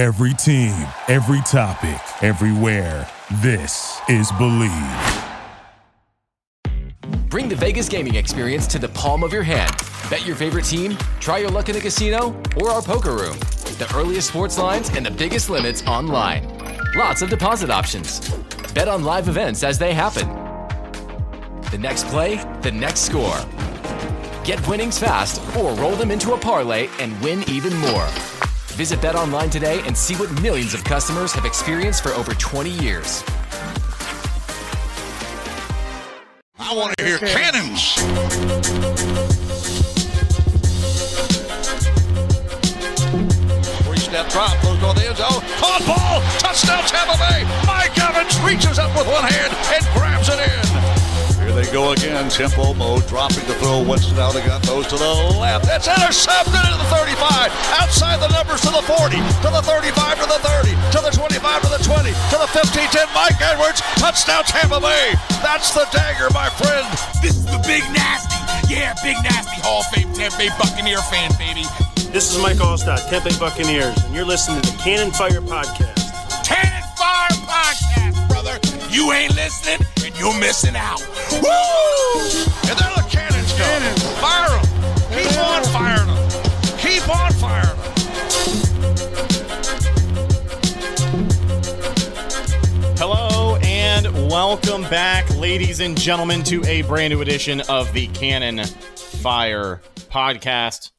Every team, every topic, everywhere. This is Believe. Bring the Vegas gaming experience to the palm of your hand. Bet your favorite team, try your luck in the casino, or our poker room. The earliest sports lines and the biggest limits online. Lots of deposit options. Bet on live events as they happen. The next play, the next score. Get winnings fast or roll them into a parlay and win even more. Visit BetOnline today and see what millions of customers have experienced for over 20 years. I want to hear cannons. Three-step drop, goes to the end zone. Caught ball, touchdown Tampa Bay. Mike Evans reaches up with one hand and grabs it in. Here they go again. Tempo mode, dropping the throw. Winston out again, throws to the left. It's intercepted into the 35. Outside the numbers to the 40, to the 35, to the 30, to the 25, to the 20, to the 15, 10. Mike Edwards, touchdown Tampa Bay. That's the dagger, my friend. This is the Big Nasty. Yeah, Big Nasty Hall of Fame Tampa Bay Buccaneer fan, baby. This is Mike Alstott, Tampa Bay Buccaneers, and you're listening to the Cannon Fire Podcast. Cannon Fire Podcast, brother. You ain't listening, and you're missing out. Woo! And there the cannons go. Cannons. Fire them. Keep on firing them. Keep on firing them. Hello and welcome back, ladies and gentlemen, to a brand new edition of the Cannon Fire Podcast.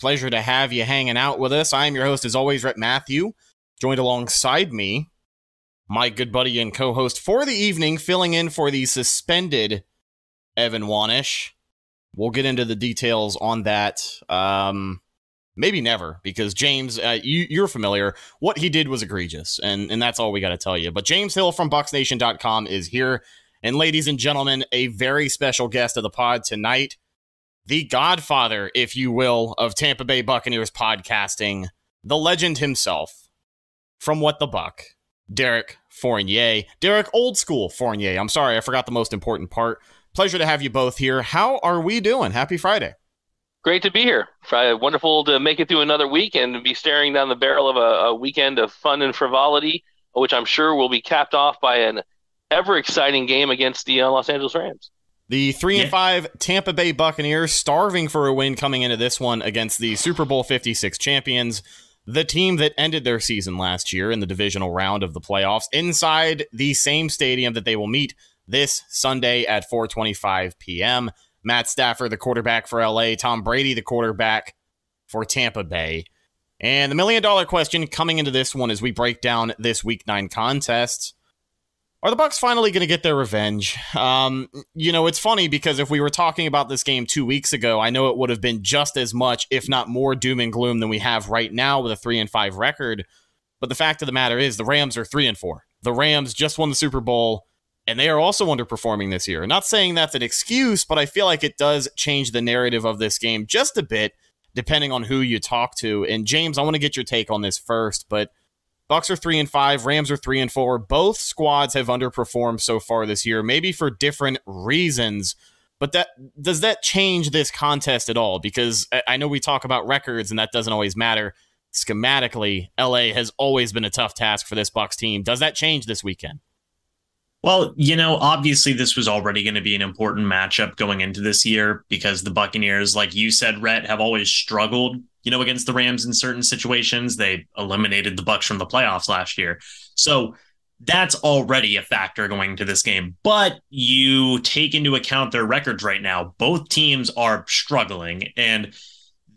Pleasure to have you hanging out with us. I am your host, as always, Rhett Matthew, joined alongside me, my good buddy and co host for the evening, filling in for the suspended Evan Wanish. We'll get into the details on that. Um, maybe never, because James, uh, you, you're familiar. What he did was egregious, and, and that's all we got to tell you. But James Hill from BucksNation.com is here. And ladies and gentlemen, a very special guest of the pod tonight the godfather, if you will, of Tampa Bay Buccaneers podcasting, the legend himself, from What the Buck, Derek Fournier. Derek, old school Fournier. I'm sorry, I forgot the most important part. Pleasure to have you both here. How are we doing? Happy Friday. Great to be here. Wonderful to make it through another week and be staring down the barrel of a, a weekend of fun and frivolity, which I'm sure will be capped off by an ever exciting game against the uh, Los Angeles Rams. The three and five Tampa Bay Buccaneers starving for a win coming into this one against the Super Bowl 56 champions, the team that ended their season last year in the divisional round of the playoffs inside the same stadium that they will meet this Sunday at 4:25 p.m. Matt Stafford, the quarterback for LA, Tom Brady, the quarterback for Tampa Bay. And the million dollar question coming into this one as we break down this week 9 contest are the Bucks finally going to get their revenge? Um, you know, it's funny because if we were talking about this game two weeks ago, I know it would have been just as much, if not more, doom and gloom than we have right now with a three and five record. But the fact of the matter is, the Rams are three and four. The Rams just won the Super Bowl, and they are also underperforming this year. Not saying that's an excuse, but I feel like it does change the narrative of this game just a bit, depending on who you talk to. And James, I want to get your take on this first, but Bucks are three and five, Rams are three and four. Both squads have underperformed so far this year, maybe for different reasons. But that does that change this contest at all? Because I know we talk about records, and that doesn't always matter. Schematically, LA has always been a tough task for this Bucks team. Does that change this weekend? Well, you know, obviously this was already going to be an important matchup going into this year because the Buccaneers, like you said, Rhett, have always struggled you know, against the Rams in certain situations. They eliminated the Bucks from the playoffs last year. So that's already a factor going to this game. But you take into account their records right now. Both teams are struggling. And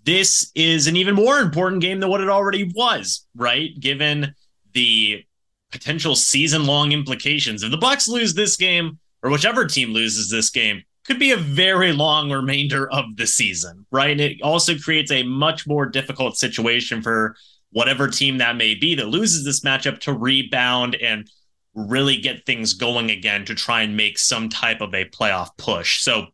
this is an even more important game than what it already was, right? Given the potential season long implications. If the Bucks lose this game, or whichever team loses this game, could be a very long remainder of the season, right? And it also creates a much more difficult situation for whatever team that may be that loses this matchup to rebound and really get things going again to try and make some type of a playoff push. So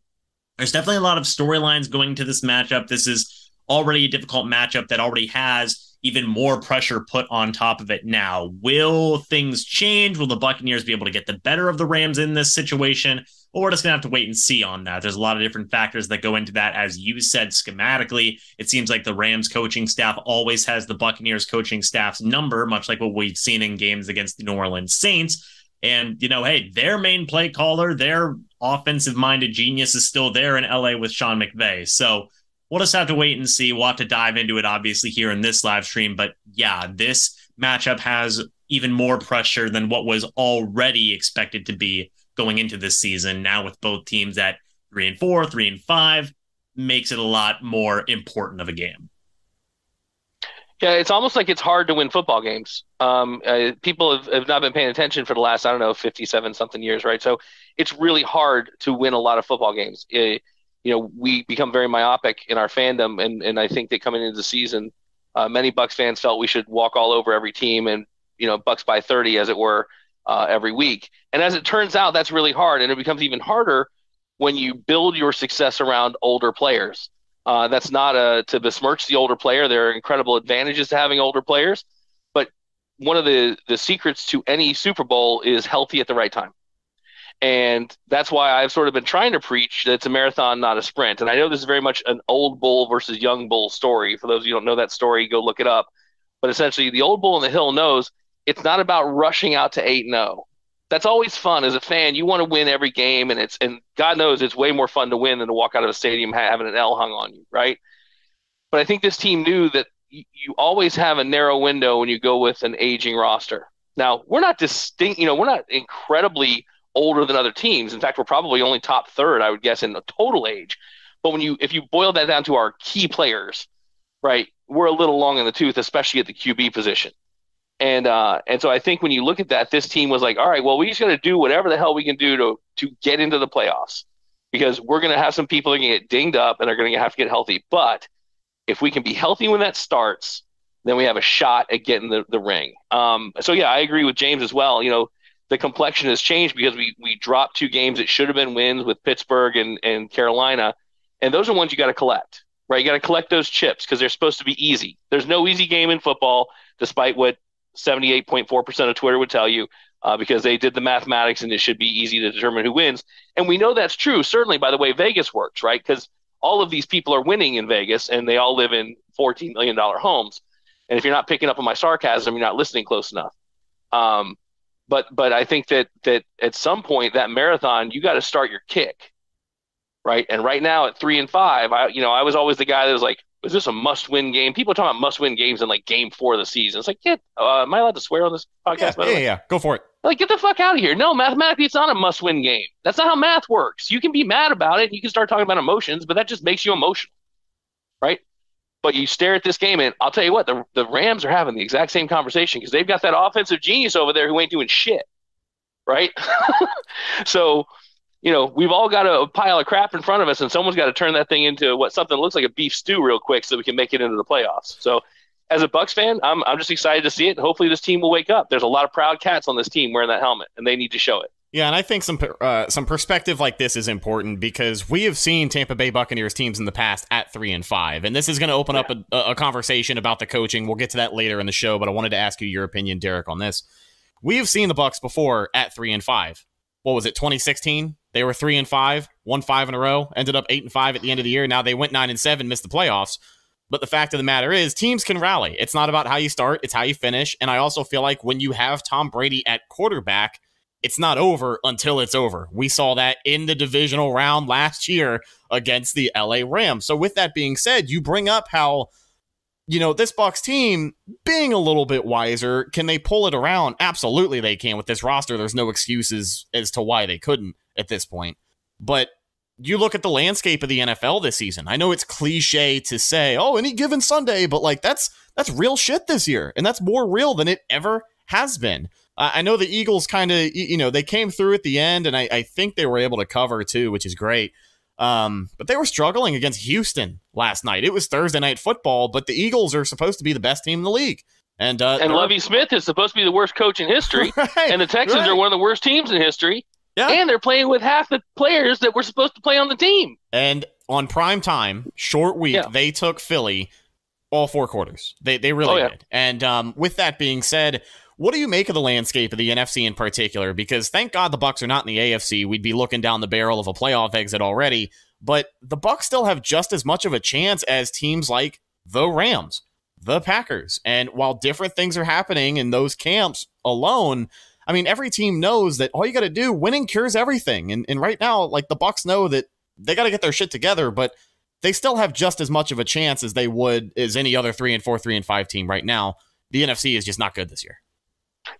there's definitely a lot of storylines going to this matchup. This is already a difficult matchup that already has even more pressure put on top of it now. Will things change? Will the Buccaneers be able to get the better of the Rams in this situation? Or we're just going to have to wait and see on that. There's a lot of different factors that go into that. As you said, schematically, it seems like the Rams coaching staff always has the Buccaneers coaching staff's number, much like what we've seen in games against the New Orleans Saints. And, you know, hey, their main play caller, their offensive minded genius is still there in LA with Sean McVay. So we'll just have to wait and see. We'll have to dive into it, obviously, here in this live stream. But yeah, this matchup has even more pressure than what was already expected to be going into this season. Now with both teams at three and four, three and five, makes it a lot more important of a game. Yeah, it's almost like it's hard to win football games. Um, uh, people have, have not been paying attention for the last, I don't know, 57 something years, right? So it's really hard to win a lot of football games. It, you know, we become very myopic in our fandom, and, and I think that coming into the season, uh, many Bucks fans felt we should walk all over every team and, you know, Bucks by 30, as it were, uh, every week. And as it turns out, that's really hard. And it becomes even harder when you build your success around older players. Uh, that's not a, to besmirch the older player. There are incredible advantages to having older players. But one of the, the secrets to any Super Bowl is healthy at the right time. And that's why I've sort of been trying to preach that it's a marathon, not a sprint. And I know this is very much an old bull versus young bull story. For those of you who don't know that story, go look it up. But essentially, the old bull in the hill knows it's not about rushing out to 8 0. That's always fun as a fan. You want to win every game, and it's and God knows it's way more fun to win than to walk out of a stadium having an L hung on you, right? But I think this team knew that you always have a narrow window when you go with an aging roster. Now, we're not distinct, you know, we're not incredibly older than other teams. In fact, we're probably only top third, I would guess, in the total age. But when you if you boil that down to our key players, right, we're a little long in the tooth, especially at the QB position. And uh, and so I think when you look at that, this team was like, all right, well, we just got to do whatever the hell we can do to to get into the playoffs because we're going to have some people that can get dinged up and are going to have to get healthy. But if we can be healthy when that starts, then we have a shot at getting the, the ring. Um, so yeah, I agree with James as well. You know, the complexion has changed because we we dropped two games that should have been wins with Pittsburgh and, and Carolina, and those are ones you got to collect, right? You got to collect those chips because they're supposed to be easy. There's no easy game in football, despite what 78.4% of Twitter would tell you uh, because they did the mathematics and it should be easy to determine who wins. And we know that's true, certainly by the way Vegas works, right? Because all of these people are winning in Vegas and they all live in $14 million homes. And if you're not picking up on my sarcasm, you're not listening close enough. Um, but but I think that that at some point that marathon you got to start your kick, right? And right now at three and five, I you know I was always the guy that was like, is this a must-win game? People are talking about must-win games in like game four of the season. It's like, get, uh, am I allowed to swear on this podcast? Yeah, yeah, yeah, go for it. Like, get the fuck out of here. No, mathematically, it's not a must-win game. That's not how math works. You can be mad about it. You can start talking about emotions, but that just makes you emotional, right? But you stare at this game, and I'll tell you what, the, the Rams are having the exact same conversation because they've got that offensive genius over there who ain't doing shit, right? so you know, we've all got a pile of crap in front of us, and someone's got to turn that thing into what something looks like a beef stew real quick, so we can make it into the playoffs. So, as a Bucks fan, I'm I'm just excited to see it. Hopefully, this team will wake up. There's a lot of proud cats on this team wearing that helmet, and they need to show it. Yeah, and I think some uh, some perspective like this is important because we have seen Tampa Bay Buccaneers teams in the past at three and five, and this is going to open yeah. up a, a conversation about the coaching. We'll get to that later in the show, but I wanted to ask you your opinion, Derek, on this. We have seen the Bucks before at three and five. What was it, 2016? They were three and five, won five in a row, ended up eight and five at the end of the year. Now they went nine and seven, missed the playoffs. But the fact of the matter is, teams can rally. It's not about how you start, it's how you finish. And I also feel like when you have Tom Brady at quarterback, it's not over until it's over. We saw that in the divisional round last year against the LA Rams. So, with that being said, you bring up how you know, this Bucks team being a little bit wiser, can they pull it around? Absolutely they can with this roster. There's no excuses as to why they couldn't at this point. But you look at the landscape of the NFL this season. I know it's cliche to say, "Oh, any given Sunday," but like that's that's real shit this year, and that's more real than it ever has been. I know the Eagles kind of, you know, they came through at the end, and I, I think they were able to cover too, which is great. Um, but they were struggling against Houston last night. It was Thursday night football, but the Eagles are supposed to be the best team in the league. And uh, and Lovie Smith is supposed to be the worst coach in history, right, and the Texans right. are one of the worst teams in history. Yeah. And they're playing with half the players that were supposed to play on the team. And on prime time, short week, yeah. they took Philly all four quarters. They they really oh, yeah. did. And um, with that being said, what do you make of the landscape of the NFC in particular? Because thank God the Bucks are not in the AFC. We'd be looking down the barrel of a playoff exit already. But the Bucks still have just as much of a chance as teams like the Rams, the Packers. And while different things are happening in those camps alone, I mean, every team knows that all you got to do, winning cures everything. And, and right now, like the Bucks know that they got to get their shit together, but they still have just as much of a chance as they would as any other three and four, three and five team right now. The NFC is just not good this year.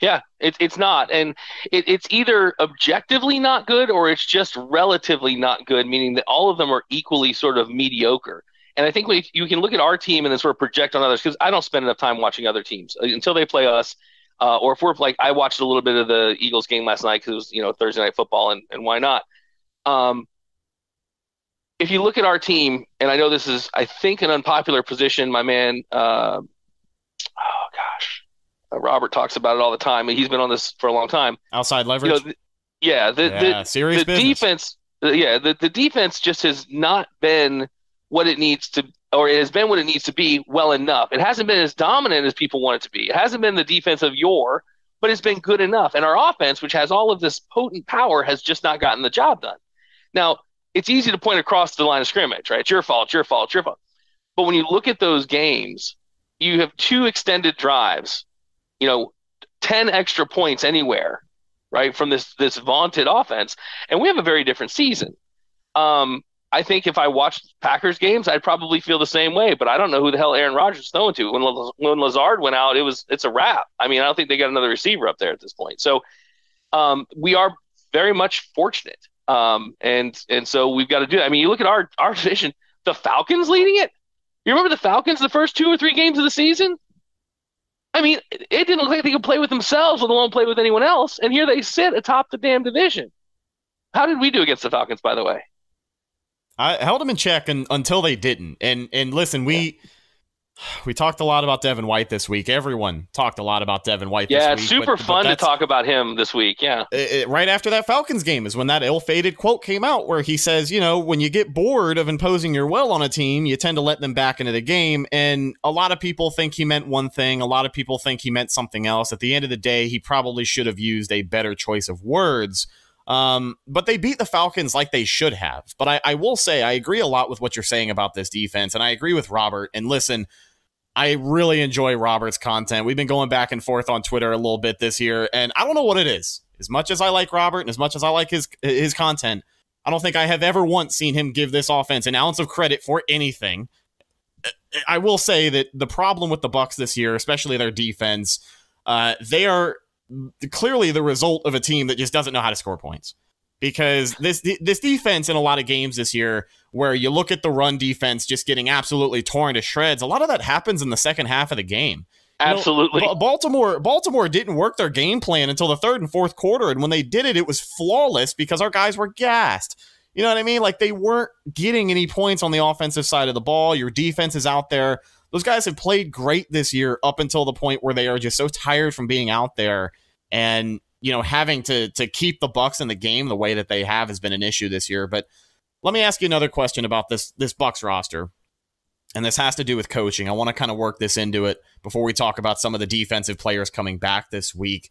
Yeah, it, it's not. And it, it's either objectively not good or it's just relatively not good, meaning that all of them are equally sort of mediocre. And I think we, you can look at our team and then sort of project on others because I don't spend enough time watching other teams uh, until they play us. Uh, or if we're like, I watched a little bit of the Eagles game last night because it was, you know, Thursday night football and, and why not? Um, if you look at our team, and I know this is, I think, an unpopular position, my man, uh, uh, Robert talks about it all the time. And he's been on this for a long time. Outside leverage. You know, th- yeah, the, yeah, the, the defense. Yeah, the, the defense just has not been what it needs to, or it has been what it needs to be well enough. It hasn't been as dominant as people want it to be. It hasn't been the defense of yore, but it's been good enough. And our offense, which has all of this potent power, has just not gotten the job done. Now, it's easy to point across the line of scrimmage, right? It's your fault, your fault, your fault. But when you look at those games, you have two extended drives, you know, 10 extra points anywhere, right, from this this vaunted offense, and we have a very different season. Um, I think if I watched Packers games, I'd probably feel the same way, but I don't know who the hell Aaron Rodgers is throwing to. When when Lazard went out, it was it's a wrap. I mean, I don't think they got another receiver up there at this point. So um, we are very much fortunate. Um, and and so we've got to do. That. I mean, you look at our our division. The Falcons leading it. You remember the Falcons the first two or three games of the season? I mean, it didn't look like they could play with themselves, let alone play with anyone else. And here they sit atop the damn division. How did we do against the Falcons, by the way? I held them in check and, until they didn't. And and listen, we we talked a lot about Devin White this week. Everyone talked a lot about Devin White. Yeah, this it's super but, fun but to talk about him this week. Yeah, it, it, right after that Falcons game is when that ill-fated quote came out, where he says, you know, when you get bored of imposing your will on a team, you tend to let them back into the game. And a lot of people think he meant one thing. A lot of people think he meant something else. At the end of the day, he probably should have used a better choice of words. Um, but they beat the Falcons like they should have. But I, I will say I agree a lot with what you're saying about this defense, and I agree with Robert. And listen, I really enjoy Robert's content. We've been going back and forth on Twitter a little bit this year, and I don't know what it is. As much as I like Robert and as much as I like his his content, I don't think I have ever once seen him give this offense an ounce of credit for anything. I will say that the problem with the Bucks this year, especially their defense, uh, they are clearly the result of a team that just doesn't know how to score points. Because this this defense in a lot of games this year, where you look at the run defense just getting absolutely torn to shreds, a lot of that happens in the second half of the game. You Absolutely. know, Baltimore Baltimore didn't work their game plan until the third and fourth quarter, and when they did it, it was flawless because our guys were gassed. You know what I mean? Like they weren't getting any points on the offensive side of the ball. Your defense is out there. Those guys have played great this year up until the point where they are just so tired from being out there and you know having to to keep the Bucks in the game the way that they have has been an issue this year. But let me ask you another question about this this Bucks roster. And this has to do with coaching. I want to kind of work this into it before we talk about some of the defensive players coming back this week.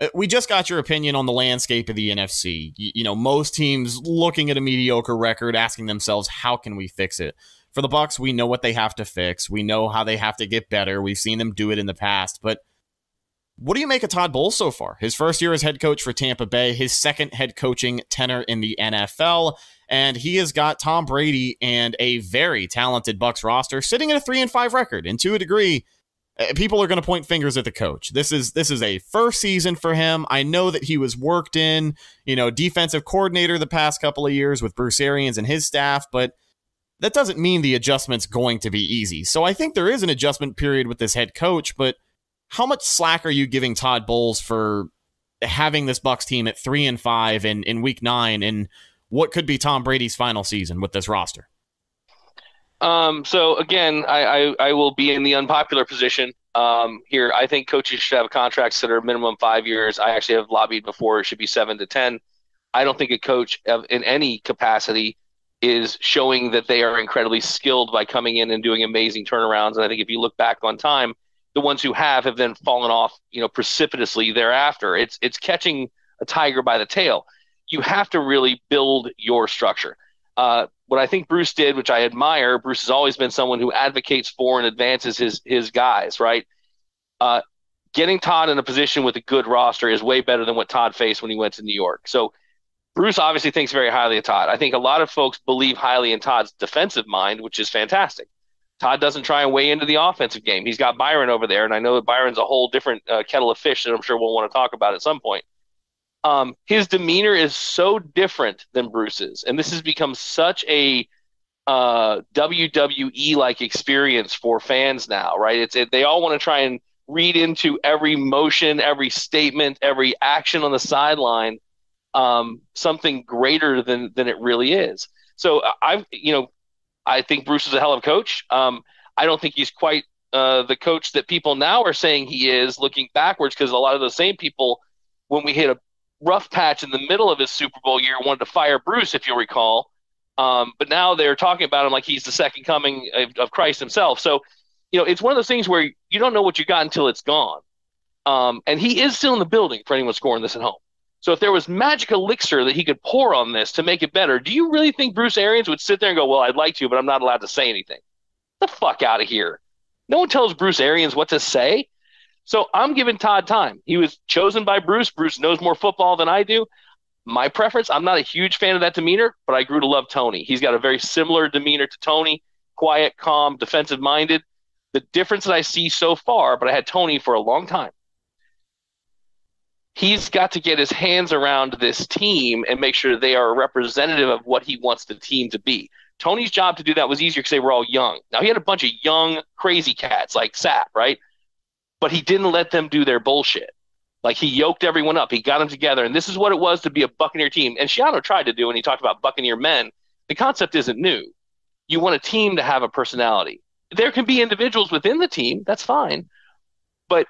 Uh, We just got your opinion on the landscape of the NFC. You, you know, most teams looking at a mediocre record, asking themselves, "How can we fix it?" For the Bucks, we know what they have to fix. We know how they have to get better. We've seen them do it in the past. But what do you make of Todd Bowles so far? His first year as head coach for Tampa Bay, his second head coaching tenor in the NFL, and he has got Tom Brady and a very talented Bucks roster sitting at a three and five record. And to a degree, uh, people are going to point fingers at the coach. This is this is a first season for him. I know that he was worked in, you know, defensive coordinator the past couple of years with Bruce Arians and his staff, but that doesn't mean the adjustment's going to be easy. So I think there is an adjustment period with this head coach, but how much slack are you giving Todd Bowles for having this Bucks team at three and five in, in week nine and what could be Tom Brady's final season with this roster? Um, so again, I, I, I will be in the unpopular position um, here. I think coaches should have contracts that are minimum five years. I actually have lobbied before; it should be seven to ten. I don't think a coach in any capacity is showing that they are incredibly skilled by coming in and doing amazing turnarounds. And I think if you look back on time, the ones who have have then fallen off, you know, precipitously thereafter. It's it's catching a tiger by the tail. You have to really build your structure. Uh, what I think Bruce did, which I admire, Bruce has always been someone who advocates for and advances his his guys. Right, uh, getting Todd in a position with a good roster is way better than what Todd faced when he went to New York. So Bruce obviously thinks very highly of Todd. I think a lot of folks believe highly in Todd's defensive mind, which is fantastic. Todd doesn't try and weigh into the offensive game. He's got Byron over there, and I know that Byron's a whole different uh, kettle of fish that I'm sure we'll want to talk about at some point. Um, his demeanor is so different than Bruce's, and this has become such a uh, WWE like experience for fans now, right? It's it, they all want to try and read into every motion, every statement, every action on the sideline um, something greater than than it really is. So I've you know I think Bruce is a hell of a coach. Um, I don't think he's quite uh, the coach that people now are saying he is, looking backwards, because a lot of the same people, when we hit a rough patch in the middle of his Super Bowl year, wanted to fire Bruce, if you'll recall. Um, but now they're talking about him like he's the second coming of, of, Christ himself. So, you know, it's one of those things where you don't know what you got until it's gone. Um, and he is still in the building for anyone scoring this at home. So if there was magic elixir that he could pour on this to make it better, do you really think Bruce Arians would sit there and go, "Well, I'd like to, but I'm not allowed to say anything"? the fuck out of here! No one tells Bruce Arians what to say. So I'm giving Todd time. He was chosen by Bruce. Bruce knows more football than I do. My preference, I'm not a huge fan of that demeanor, but I grew to love Tony. He's got a very similar demeanor to Tony, quiet, calm, defensive minded. The difference that I see so far, but I had Tony for a long time he's got to get his hands around this team and make sure they are representative of what he wants the team to be. Tony's job to do that was easier because they were all young. Now he had a bunch of young crazy cats like Sapp, right? But he didn't let them do their bullshit. Like he yoked everyone up. He got them together, and this is what it was to be a Buccaneer team. And Schiano tried to do when he talked about Buccaneer men. The concept isn't new. You want a team to have a personality. There can be individuals within the team. That's fine, but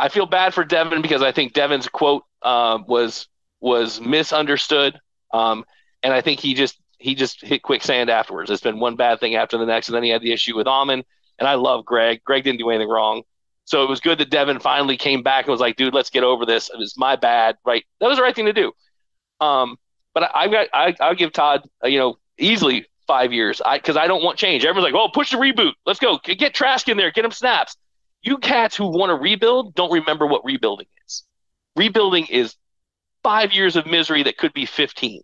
I feel bad for Devin because I think Devin's quote uh, was was misunderstood, um, and I think he just he just hit quicksand afterwards. It's been one bad thing after the next, and then he had the issue with Auman. And I love Greg. Greg didn't do anything wrong, so it was good that Devin finally came back and was like, "Dude, let's get over this. It's my bad." Right? That was the right thing to do. Um, but I, I've got I, I'll give Todd, uh, you know, easily five years. I because I don't want change. Everyone's like, "Oh, push the reboot. Let's go. Get Trask in there. Get him snaps." You cats who want to rebuild don't remember what rebuilding is. Rebuilding is five years of misery that could be 15,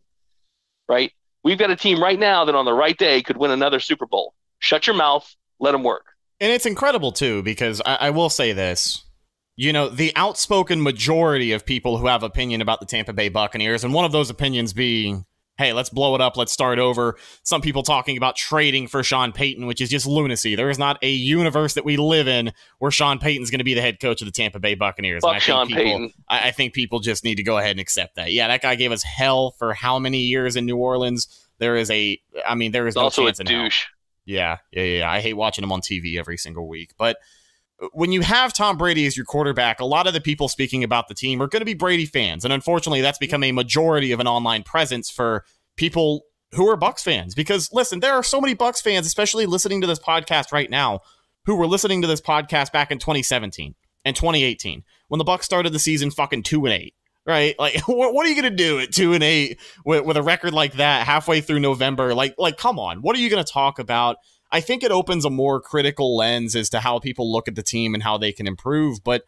right? We've got a team right now that on the right day could win another Super Bowl. Shut your mouth, let them work. And it's incredible, too, because I, I will say this. You know, the outspoken majority of people who have opinion about the Tampa Bay Buccaneers, and one of those opinions being hey, let's blow it up, let's start over. Some people talking about trading for Sean Payton, which is just lunacy. There is not a universe that we live in where Sean Payton's going to be the head coach of the Tampa Bay Buccaneers. Fuck Sean people, Payton. I, I, think people just need to go ahead and accept that. Yeah, that guy gave us hell for how many years in New Orleans? There is a, I mean, there is no also chance a in douche. Yeah, yeah, yeah. I hate watching him on TV every single week, but when you have Tom Brady as your quarterback, a lot of the people speaking about the team are going to be Brady fans. And unfortunately, that's become a majority of an online presence for people who are Bucks fans. Because listen, there are so many Bucks fans, especially listening to this podcast right now, who were listening to this podcast back in 2017 and 2018 when the Bucks started the season fucking two and eight. Right, like what, are you gonna do at two and eight with, with a record like that halfway through November? Like, like come on, what are you gonna talk about? I think it opens a more critical lens as to how people look at the team and how they can improve. But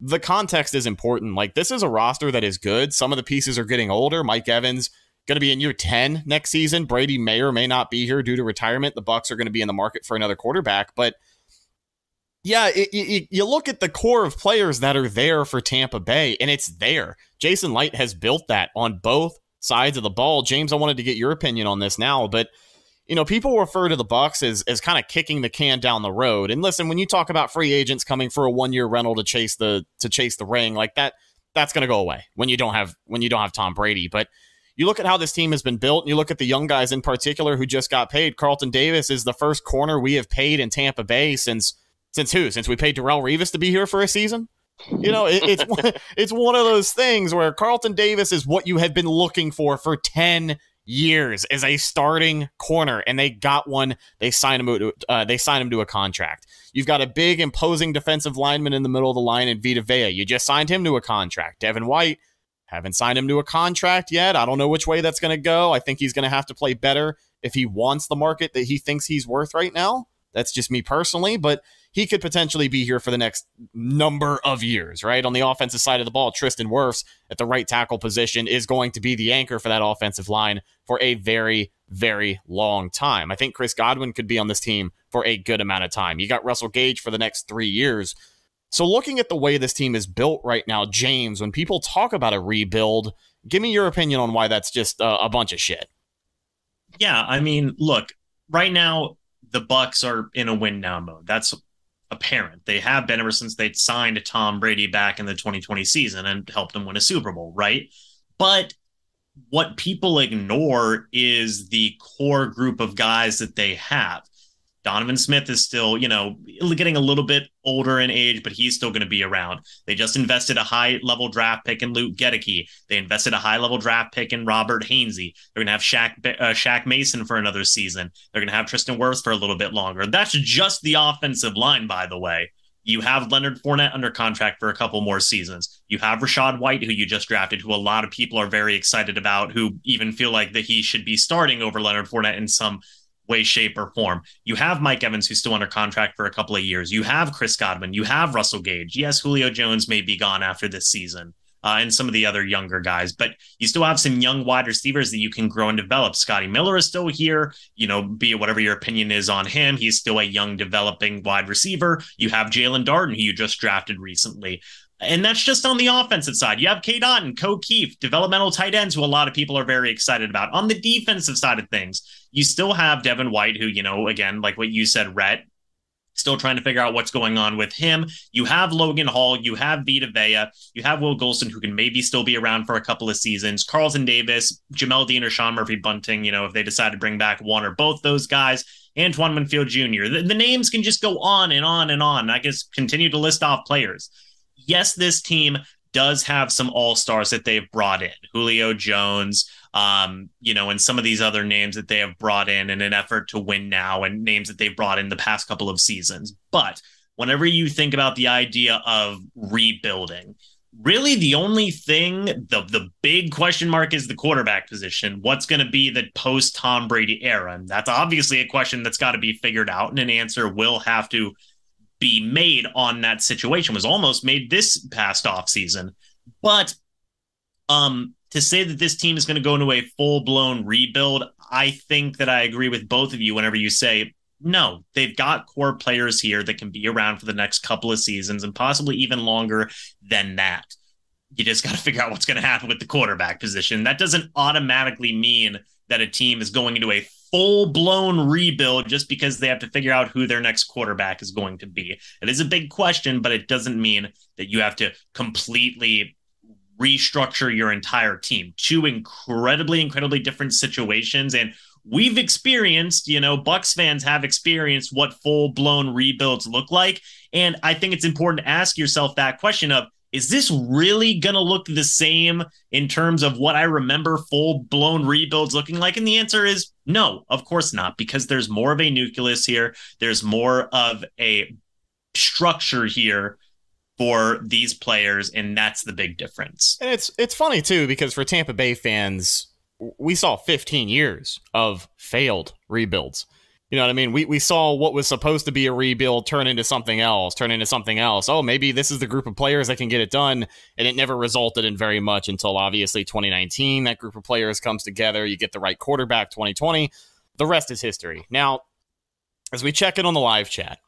the context is important. Like this is a roster that is good. Some of the pieces are getting older. Mike Evans going to be in year 10 next season. Brady may or may not be here due to retirement. The Bucks are going to be in the market for another quarterback, but yeah, it, it, you look at the core of players that are there for Tampa Bay, and it's there. Jason Licht has built that on both sides of the ball. James, I wanted to get your opinion on this now, but you know, people refer to the Bucks as as kind of kicking the can down the road. And listen, when you talk about free agents coming for a one year rental to chase the to chase the ring, like that, that's going to go away when you don't have when you don't have Tom Brady. But you look at how this team has been built, and you look at the young guys in particular who just got paid. Carlton Davis is the first corner we have paid in Tampa Bay since since who? Since we paid Darrelle Revis to be here for a season. You know, it, it's it's one of those things where Carlton Davis is what you have been looking for for ten years as a starting corner, and they got one. They signed him. To, uh, they signed him to a contract. You've got a big, imposing defensive lineman in the middle of the line in Vita Vea. You just signed him to a contract. Devin White haven't signed him to a contract yet. I don't know which way that's going to go. I think he's going to have to play better if he wants the market that he thinks he's worth right now. That's just me personally, but he could potentially be here for the next number of years, right? On the offensive side of the ball, Tristan Wirfs at the right tackle position is going to be the anchor for that offensive line for a very, very long time. I think Chris Godwin could be on this team for a good amount of time. You got Russell Gage for the next three years. So, looking at the way this team is built right now, James, when people talk about a rebuild, give me your opinion on why that's just a bunch of shit. Yeah, I mean, look, right now the Bucks are in a win now mode. That's apparent. They have been ever since they signed Tom Brady back in the 2020 season and helped them win a Super Bowl, right? But what people ignore is the core group of guys that they have. Donovan Smith is still, you know, getting a little bit older in age, but he's still going to be around. They just invested a high level draft pick in Luke Goedeke. They invested a high level draft pick in Robert Hainsey. They're going to have Shaq, uh, Shaq Mason for another season. They're going to have Tristan Wirfs for a little bit longer. That's just the offensive line, by the way. You have Leonard Fournette under contract for a couple more seasons. You have Rachaad White, who you just drafted, who a lot of people are very excited about, who even feel like that he should be starting over Leonard Fournette in some way, shape, or form. You have Mike Evans, who's still under contract for a couple of years. You have Chris Godwin. You have Russell Gage. Yes, Julio Jones may be gone after this season. Uh, and some of the other younger guys, but you still have some young wide receivers that you can grow and develop. Scotty Miller is still here, you know, be it whatever your opinion is on him. He's still a young developing wide receiver. You have Jaelon Darden, who you just drafted recently. And that's just on the offensive side. You have Cade Otton, Ko Kieft, developmental tight ends, who a lot of people are very excited about. On the defensive side of things, you still have Devin White, who, you know, again, like what you said, Rhett, still trying to figure out what's going on with him. You have Logan Hall, you have Vita Vea, you have Will Gholston, who can maybe still be around for a couple of seasons. Carlton Davis, Jamel Dean, or Sean Murphy Bunting, you know, if they decide to bring back one or both those guys. Antoine Winfield Jr. The, the names can just go on and on and on. I guess continue to list off players yes, this team does have some all stars that they've brought in Julio Jones, um, you know, and some of these other names that they have brought in in an effort to win now and names that they've brought in the past couple of seasons. But whenever you think about the idea of rebuilding, really the only thing, the, the big question mark is the quarterback position. What's going to be the post Tom Brady era? And that's obviously a question that's got to be figured out, and an answer will have to be made on that situation was almost made this past off season. But um, to say that this team is going to go into a full blown rebuild, I think that I agree with both of you whenever you say no, they've got core players here that can be around for the next couple of seasons and possibly even longer than that. You just got to figure out what's going to happen with the quarterback position. That doesn't automatically mean that a team is going into a full blown rebuild just because they have to figure out who their next quarterback is going to be. It is a big question, but it doesn't mean that you have to completely restructure your entire team. Two incredibly, incredibly different situations. And we've experienced, you know, Bucks fans have experienced what full blown rebuilds look like. And I think it's important to ask yourself that question of is this really going to look the same in terms of what I remember full blown rebuilds looking like? And the answer is no, of course not, because there's more of a nucleus here. There's more of a structure here for these players, and that's the big difference. And it's it's funny too because for Tampa Bay fans, we saw 15 years of failed rebuilds. You know what I mean? We we saw what was supposed to be a rebuild turn into something else, turn into something else. Oh, maybe this is the group of players that can get it done, and it never resulted in very much until obviously 2019. That group of players comes together. You get the right quarterback. 2020. The rest is history. Now, as we check in on the live chat,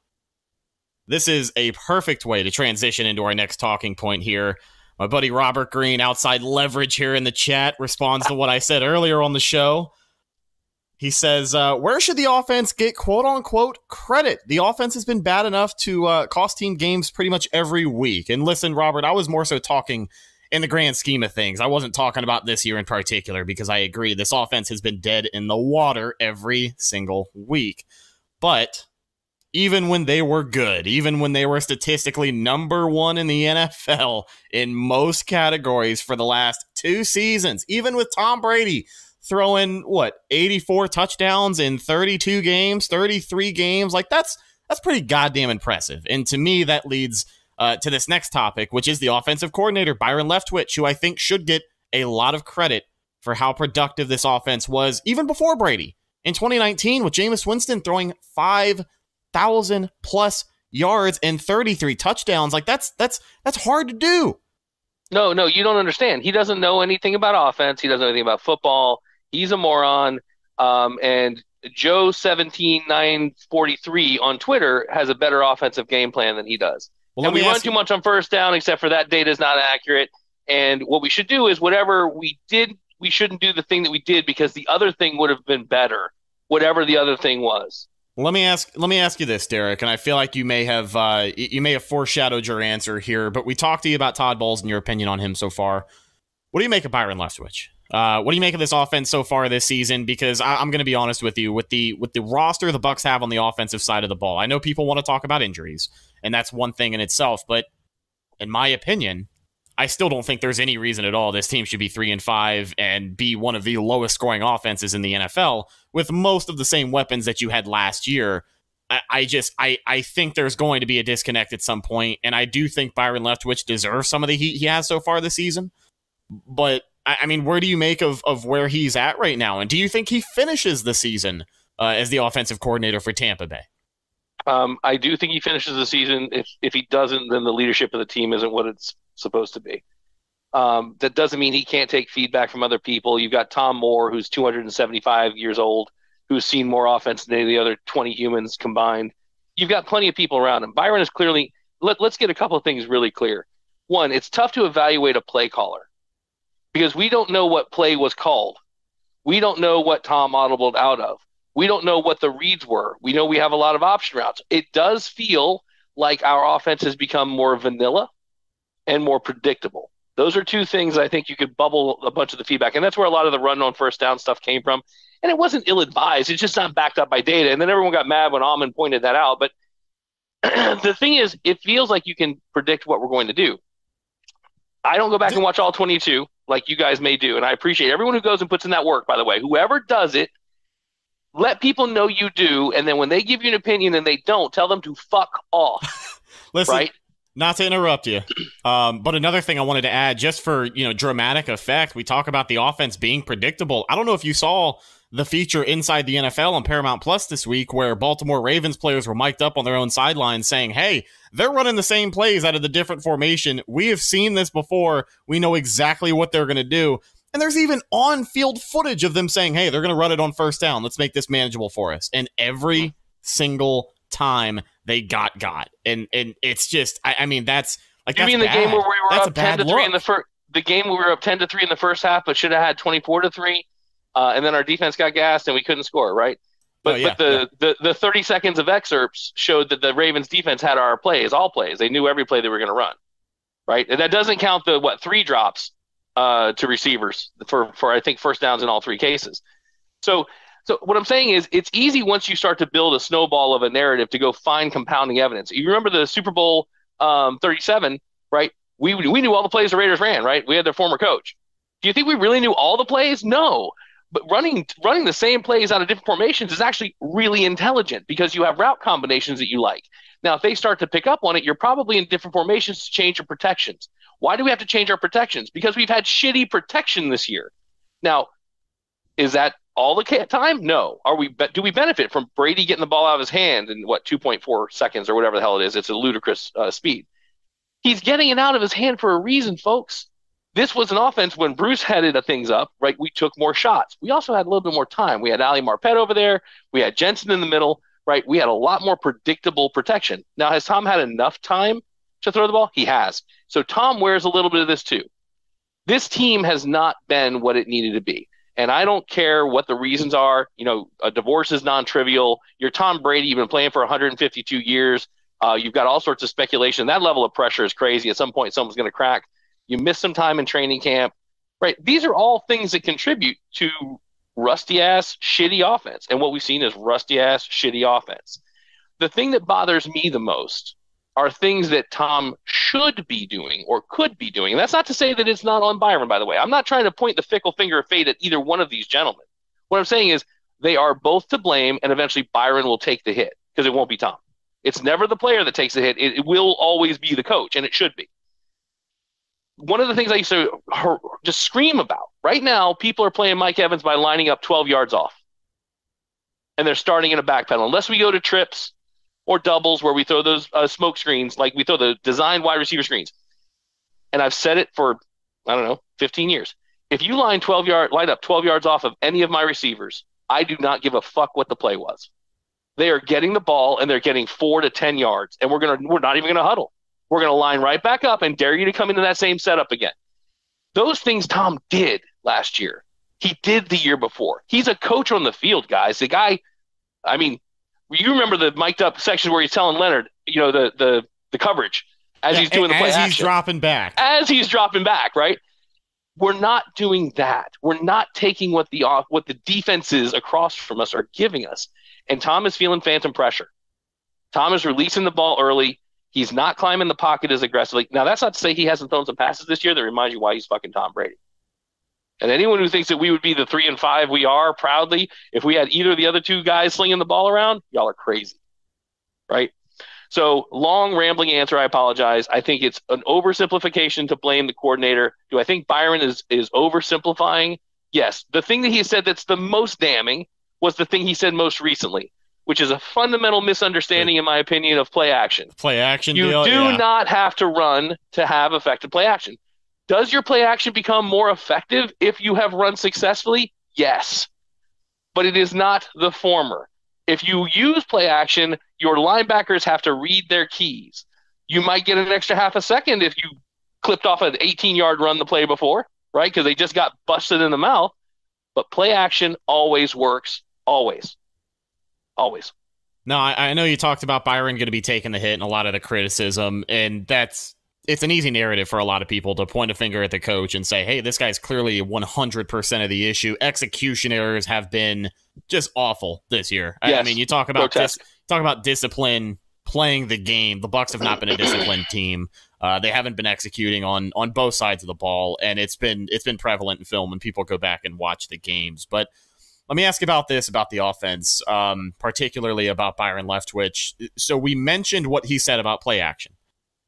this is a perfect way to transition into our next talking point here. My buddy Robert Green, outside leverage here in the chat, responds to what I said earlier on the show. He says, uh, Where should the offense get quote unquote credit? The offense has been bad enough to uh, cost team games pretty much every week. And listen, Robert, I was more so talking in the grand scheme of things. I wasn't talking about this year in particular because I agree this offense has been dead in the water every single week. But even when they were good, even when they were statistically number one in the NFL in most categories for the last two seasons, even with Tom Brady throwing what 84 touchdowns in 32 games, 33 games. Like that's that's pretty goddamn impressive. And to me, that leads uh, to this next topic, which is the offensive coordinator Byron Leftwich, who I think should get a lot of credit for how productive this offense was even before Brady in 2019 with Jameis Winston throwing 5,000 plus yards and 33 touchdowns. Like that's that's that's hard to do. No, no, you don't understand. He doesn't know anything about offense. He doesn't know anything about football. He's a moron. Um, and Joe seventeen nine forty three on Twitter has a better offensive game plan than he does. Well, and we run too much on first down, except for that data is not accurate. And what we should do is whatever we did, we shouldn't do the thing that we did because the other thing would have been better, whatever the other thing was. Let me ask. Let me ask you this, Derek, and I feel like you may have uh, you may have foreshadowed your answer here, but we talked to you about Todd Bowles and your opinion on him so far. What do you make of Byron Leftwich? Uh, what do you make of this offense so far this season? Because I, am going to be honest with you, with the with the roster the Bucks have on the offensive side of the ball, I know people want to talk about injuries, and that's one thing in itself. But in my opinion, I still don't think there's any reason at all this team should be three and five and be one of the lowest scoring offenses in the NFL with most of the same weapons that you had last year. I, I just I I think there's going to be a disconnect at some point, and I do think Byron Leftwich deserves some of the heat he has so far this season. But I, I mean, where do you make of of where he's at right now, and do you think he finishes the season uh, as the offensive coordinator for Tampa Bay? Um, I do think he finishes the season. If if he doesn't, then the leadership of the team isn't what it's supposed to be. Um, that doesn't mean he can't take feedback from other people. You've got Tom Moore, who's 275 years old, who's seen more offense than any of the other 20 humans combined. You've got plenty of people around him. Byron is clearly. Let, let's get a couple of things really clear. One, it's tough to evaluate a play caller because we don't know what play was called. We don't know what Tom audibled out of. We don't know what the reads were. We know we have a lot of option routes. It does feel like our offense has become more vanilla and more predictable. Those are two things I think you could bubble a bunch of the feedback. And that's where a lot of the run on first down stuff came from. And it wasn't ill advised, it's just not backed up by data. And then everyone got mad when Auman pointed that out. But the thing is, it feels like you can predict what we're going to do. I don't go back and watch all 22 like you guys may do. And I appreciate everyone who goes and puts in that work, by the way. Whoever does it, let people know you do. And then when they give you an opinion and they don't, tell them to fuck off. Listen, right? Not to interrupt you, um, but another thing I wanted to add, just for you know dramatic effect, we talk about the offense being predictable. I don't know if you saw the feature inside the NFL on Paramount Plus this week, where Baltimore Ravens players were mic'd up on their own sidelines saying, "Hey, they're running the same plays out of the different formation. We have seen this before. We know exactly what they're going to do." And there's even on-field footage of them saying, "Hey, they're going to run it on first down. Let's make this manageable for us." And every single time they got got, and and it's just, I, I mean, that's like you mean the game where we were that's up ten to look. three in the first, the game where we were up ten to three in the first half, but should have had twenty four to three, uh, and then our defense got gassed and we couldn't score, right? But, oh, yeah, but the, yeah. the, the 30 seconds of excerpts showed that the Ravens defense had our plays, all plays. They knew every play they were going to run, right? And that doesn't count the what three drops uh, to receivers for for I think first downs in all three cases. So so what I'm saying is, it's easy once you start to build a snowball of a narrative to go find compounding evidence. You remember the Super Bowl um, 37, right? We we knew all the plays the Raiders ran, right? We had their former coach. Do you think we really knew all the plays? No. But running running the same plays out of different formations is actually really intelligent because you have route combinations that you like. Now, if they start to pick up on it, you're probably in different formations to change your protections. Why do we have to change our protections? Because we've had shitty protection this year. Now, is that all the time? No. Are we? Do we benefit from Brady getting the ball out of his hand in what 2.4 seconds or whatever the hell it is? It's a ludicrous uh, speed. He's getting it out of his hand for a reason, folks. This was an offense when Bruce headed things up, right? We took more shots. We also had a little bit more time. We had Ali Marpet over there. We had Jensen in the middle, right? We had a lot more predictable protection. Now, has Tom had enough time to throw the ball? He has. So Tom wears a little bit of this too. This team has not been what it needed to be. And I don't care what the reasons are. You know, a divorce is non-trivial. You're Tom Brady. You've been playing for 152 years. Uh, you've got all sorts of speculation. That level of pressure is crazy. At some point, someone's going to crack. You miss some time in training camp. Right. These are all things that contribute to rusty ass, shitty offense. And what we've seen is rusty ass, shitty offense. The thing that bothers me the most are things that Tom should be doing or could be doing. And that's not to say that it's not on Byron, by the way. I'm not trying to point the fickle finger of fate at either one of these gentlemen. What I'm saying is they are both to blame, and eventually Byron will take the hit because it won't be Tom. It's never the player that takes the hit. It, it, will always be the coach, and it should be. One of the things I used to just scream about right now, people are playing Mike Evans by lining up 12 yards off. And they're starting in a back pedal. Unless we go to trips or doubles where we throw those uh, smoke screens, like we throw the designed wide receiver screens. And I've said it for, I don't know, 15 years. If you line 12 yard, line up 12 yards off of any of my receivers, I do not give a fuck what the play was. They are getting the ball and they're getting four to 10 yards, and we're gonna we're not even gonna huddle. We're gonna line right back up and dare you to come into that same setup again. Those things Tom did last year. He did the year before. He's a coach on the field, guys. The guy, I mean, you remember the mic'd up section where he's telling Leonard, you know, the the the coverage as yeah, he's doing the play as action. he's dropping back. As he's dropping back, right? We're not doing that. We're not taking what the off what the defenses across from us are giving us. And Tom is feeling phantom pressure. Tom is releasing the ball early. He's not climbing the pocket as aggressively. Now, that's not to say he hasn't thrown some passes this year that remind you why he's fucking Tom Brady. And anyone who thinks that we would be the three and five we are proudly if we had either of the other two guys slinging the ball around, y'all are crazy. Right? So, long, rambling answer. I apologize. I think it's an oversimplification to blame the coordinator. Do I think Byron is, is oversimplifying? Yes. The thing that he said that's the most damning was the thing he said most recently, which is a fundamental misunderstanding, in my opinion, of play action. Play action. You deal, do yeah. not have to run to have effective play action. Does your play action become more effective if you have run successfully? Yes. But it is not the former. If you use play action, your linebackers have to read their keys. You might get an extra half a second if you clipped off an 18 yard run the play before, right? Because they just got busted in the mouth. But play action always works, always. Always. No, I, I know you talked about Byron going to be taking the hit and a lot of the criticism, and that's it's an easy narrative for a lot of people to point a finger at the coach and say, "Hey, this guy's clearly 100% of the issue. Execution errors have been just awful this year." Yes. I, I, mean, you talk about dis- talk about discipline, playing the game. The Bucks have not been a disciplined team. Uh, they haven't been executing on on both sides of the ball, and it's been it's been prevalent in film when people go back and watch the games. But let me ask about this about the offense, um, particularly about Byron Leftwich. So we mentioned what he said about play action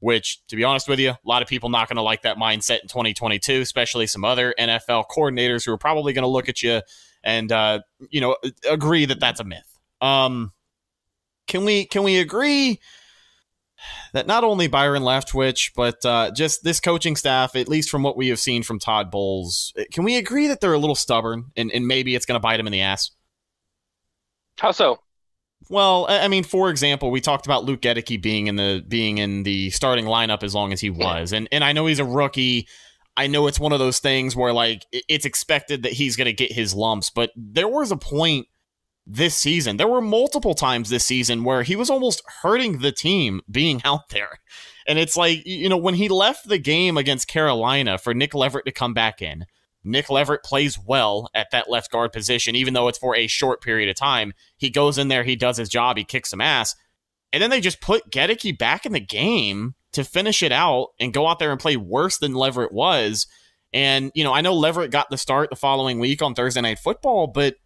which, to be honest with you, a lot of people not going to like that mindset in 2022, especially some other NFL coordinators who are probably going to look at you and, uh, you know, agree that that's a myth. Um, can we can we agree that not only Byron Leftwich, but uh, just this coaching staff, at least from what we have seen from Todd Bowles, can we agree that they're a little stubborn and, and maybe it's going to bite them in the ass? How so? Well, I mean, for example, we talked about Luke Goedeke being in the being in the starting lineup as long as he was, and and I know he's a rookie. I know it's one of those things where like it's expected that he's going to get his lumps, but there was a point this season. There were multiple times this season where he was almost hurting the team being out there. And it's like, you know, when he left the game against Carolina for Nick Leverett to come back in, Nick Leverett plays well at that left guard position, even though it's for a short period of time. He goes in there, he does his job, he kicks some ass. And then they just put Goedeke back in the game to finish it out and go out there and play worse than Leverett was. And, you know, I know Leverett got the start the following week on Thursday Night Football, but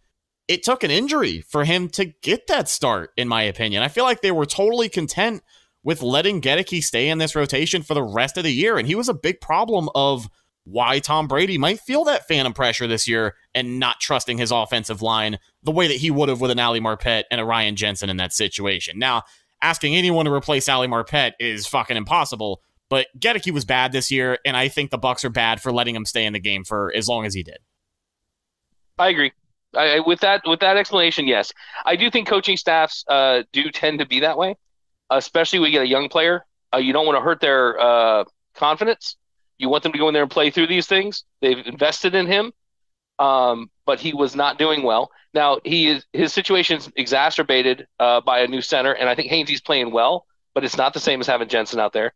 it took an injury for him to get that start, in my opinion. I feel like they were totally content with letting Goedeke stay in this rotation for the rest of the year. And he was a big problem of why Tom Brady might feel that phantom pressure this year and not trusting his offensive line the way that he would have with an Ali Marpet and a Ryan Jensen in that situation. Now, asking anyone to replace Ali Marpet is fucking impossible, but Goedeke was bad this year, and I think the Bucks are bad for letting him stay in the game for as long as he did. I agree. I, with that with that explanation, yes, I do think coaching staffs uh, do tend to be that way, especially when you get a young player. Uh, you don't want to hurt their uh, confidence you want them to go in there and play through these things. They've invested in him, um, but he was not doing well. Now he is his situation's exacerbated uh, by a new center, and I think Hainsey's playing well, but it's not the same as having Jensen out there.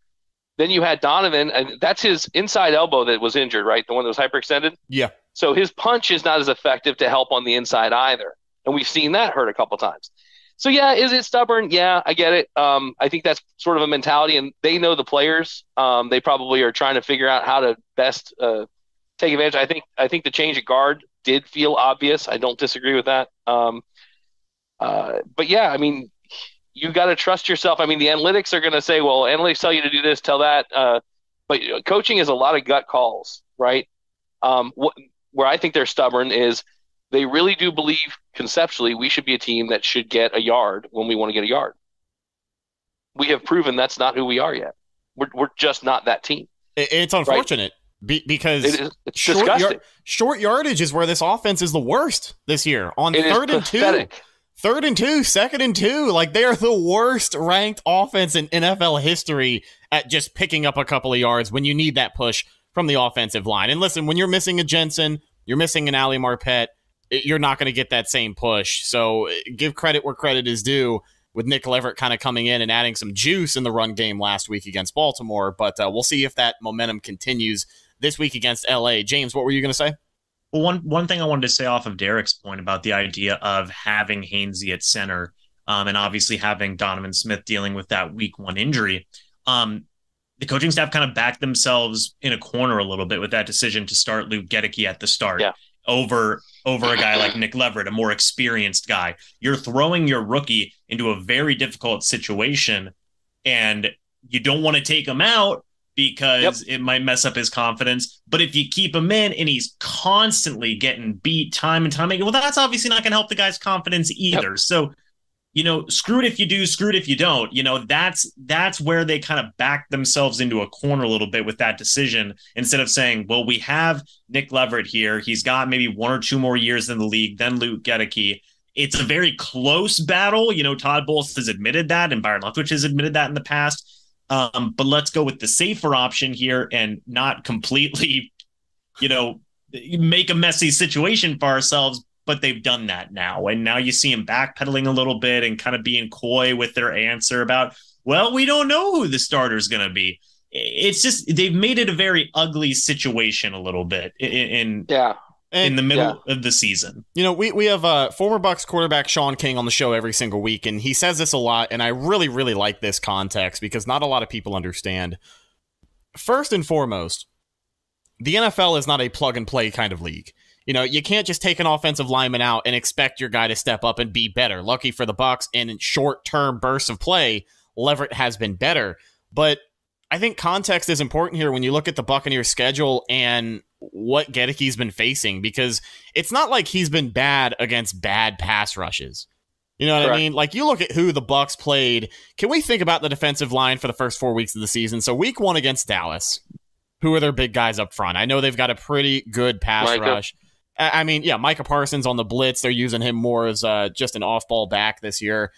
Then you had Donovan, and that's his inside elbow that was injured, right? The one that was hyperextended. Yeah. So his punch is not as effective to help on the inside either, and we've seen that hurt a couple times. So yeah, is it stubborn? Yeah, I get it. Um, I think that's sort of a mentality, and they know the players. Um, they probably are trying to figure out how to best uh, take advantage. I think I think the change of guard did feel obvious. I don't disagree with that. Um, uh, but yeah, I mean, you got to trust yourself. I mean, the analytics are going to say, well, analytics tell you to do this, tell that. Uh, but coaching is a lot of gut calls, right? Um, what, where I think they're stubborn is they really do believe conceptually we should be a team that should get a yard when we want to get a yard. We have proven that's not who we are yet. We're, we're just not that team. It's unfortunate right? be, because it is, it's short, disgusting. short yardage is where this offense is the worst this year. On It third and pathetic. two, third and two, second and two, like they are the worst ranked offense in NFL history at just picking up a couple of yards when you need that push from the offensive line. And listen, when you're missing a Jensen, you're missing an Ali Marpet, it- you're not going to get that same push. So uh, give credit where credit is due with Nick Leverett kind of coming in and adding some juice in the run game last week against Baltimore. But uh, we'll see if that momentum continues this week against LA. James, what were you going to say? Well, one one thing I wanted to say off of Derek's point about the idea of having Hainsey at center, um, and obviously having Donovan Smith dealing with that week one injury, um, the coaching staff kind of backed themselves in a corner a little bit with that decision to start Luke Goedeke at the start Yeah. Over over a guy like Nick Leverett, a more experienced guy. You're throwing your rookie into a very difficult situation, and you don't want to take him out because it might mess up his confidence. But if you keep him in and he's constantly getting beat time and time again, well, that's obviously not going to help the guy's confidence either. So, you know, screwed if you do, screwed if you don't. You know, that's that's where they kind of back themselves into a corner a little bit with that decision instead of saying, well, we have Nick Leverett here. He's got maybe one or two more years in the league than Luke Goedeke. It's a very close battle. You know, Todd Bowles has admitted that, and Byron Leftwich has admitted that in the past. Um, but let's go with the safer option here and not completely, you know, make a messy situation for ourselves. But they've done that now. And now you see them backpedaling a little bit and kind of being coy with their answer about, well, we don't know who the starter is going to be. It's just they've made it a very ugly situation a little bit in in, Yeah. And, in the middle of the season. You know, we, we have uh, former Bucks quarterback Shaun King on the show every single week, and he says this a lot, and I really, really like this context because not a lot of people understand. First and foremost, the NFL is not a plug and play kind of league. You know, you can't just take an offensive lineman out and expect your guy to step up and be better. Lucky for the Bucks, in short term bursts of play, Leverett has been better. But I think context is important here when you look at the Buccaneers schedule and what Goedeke's been facing because it's not like he's been bad against bad pass rushes. You know what I mean? Like you look at who the Bucks played. Can we think about the defensive line for the first four weeks of the season? So week one against Dallas, who are their big guys up front? I know they've got a pretty good pass Micah. rush. I mean, yeah, Micah Parsons on the blitz. They're using him more as uh, just an off-ball back this year.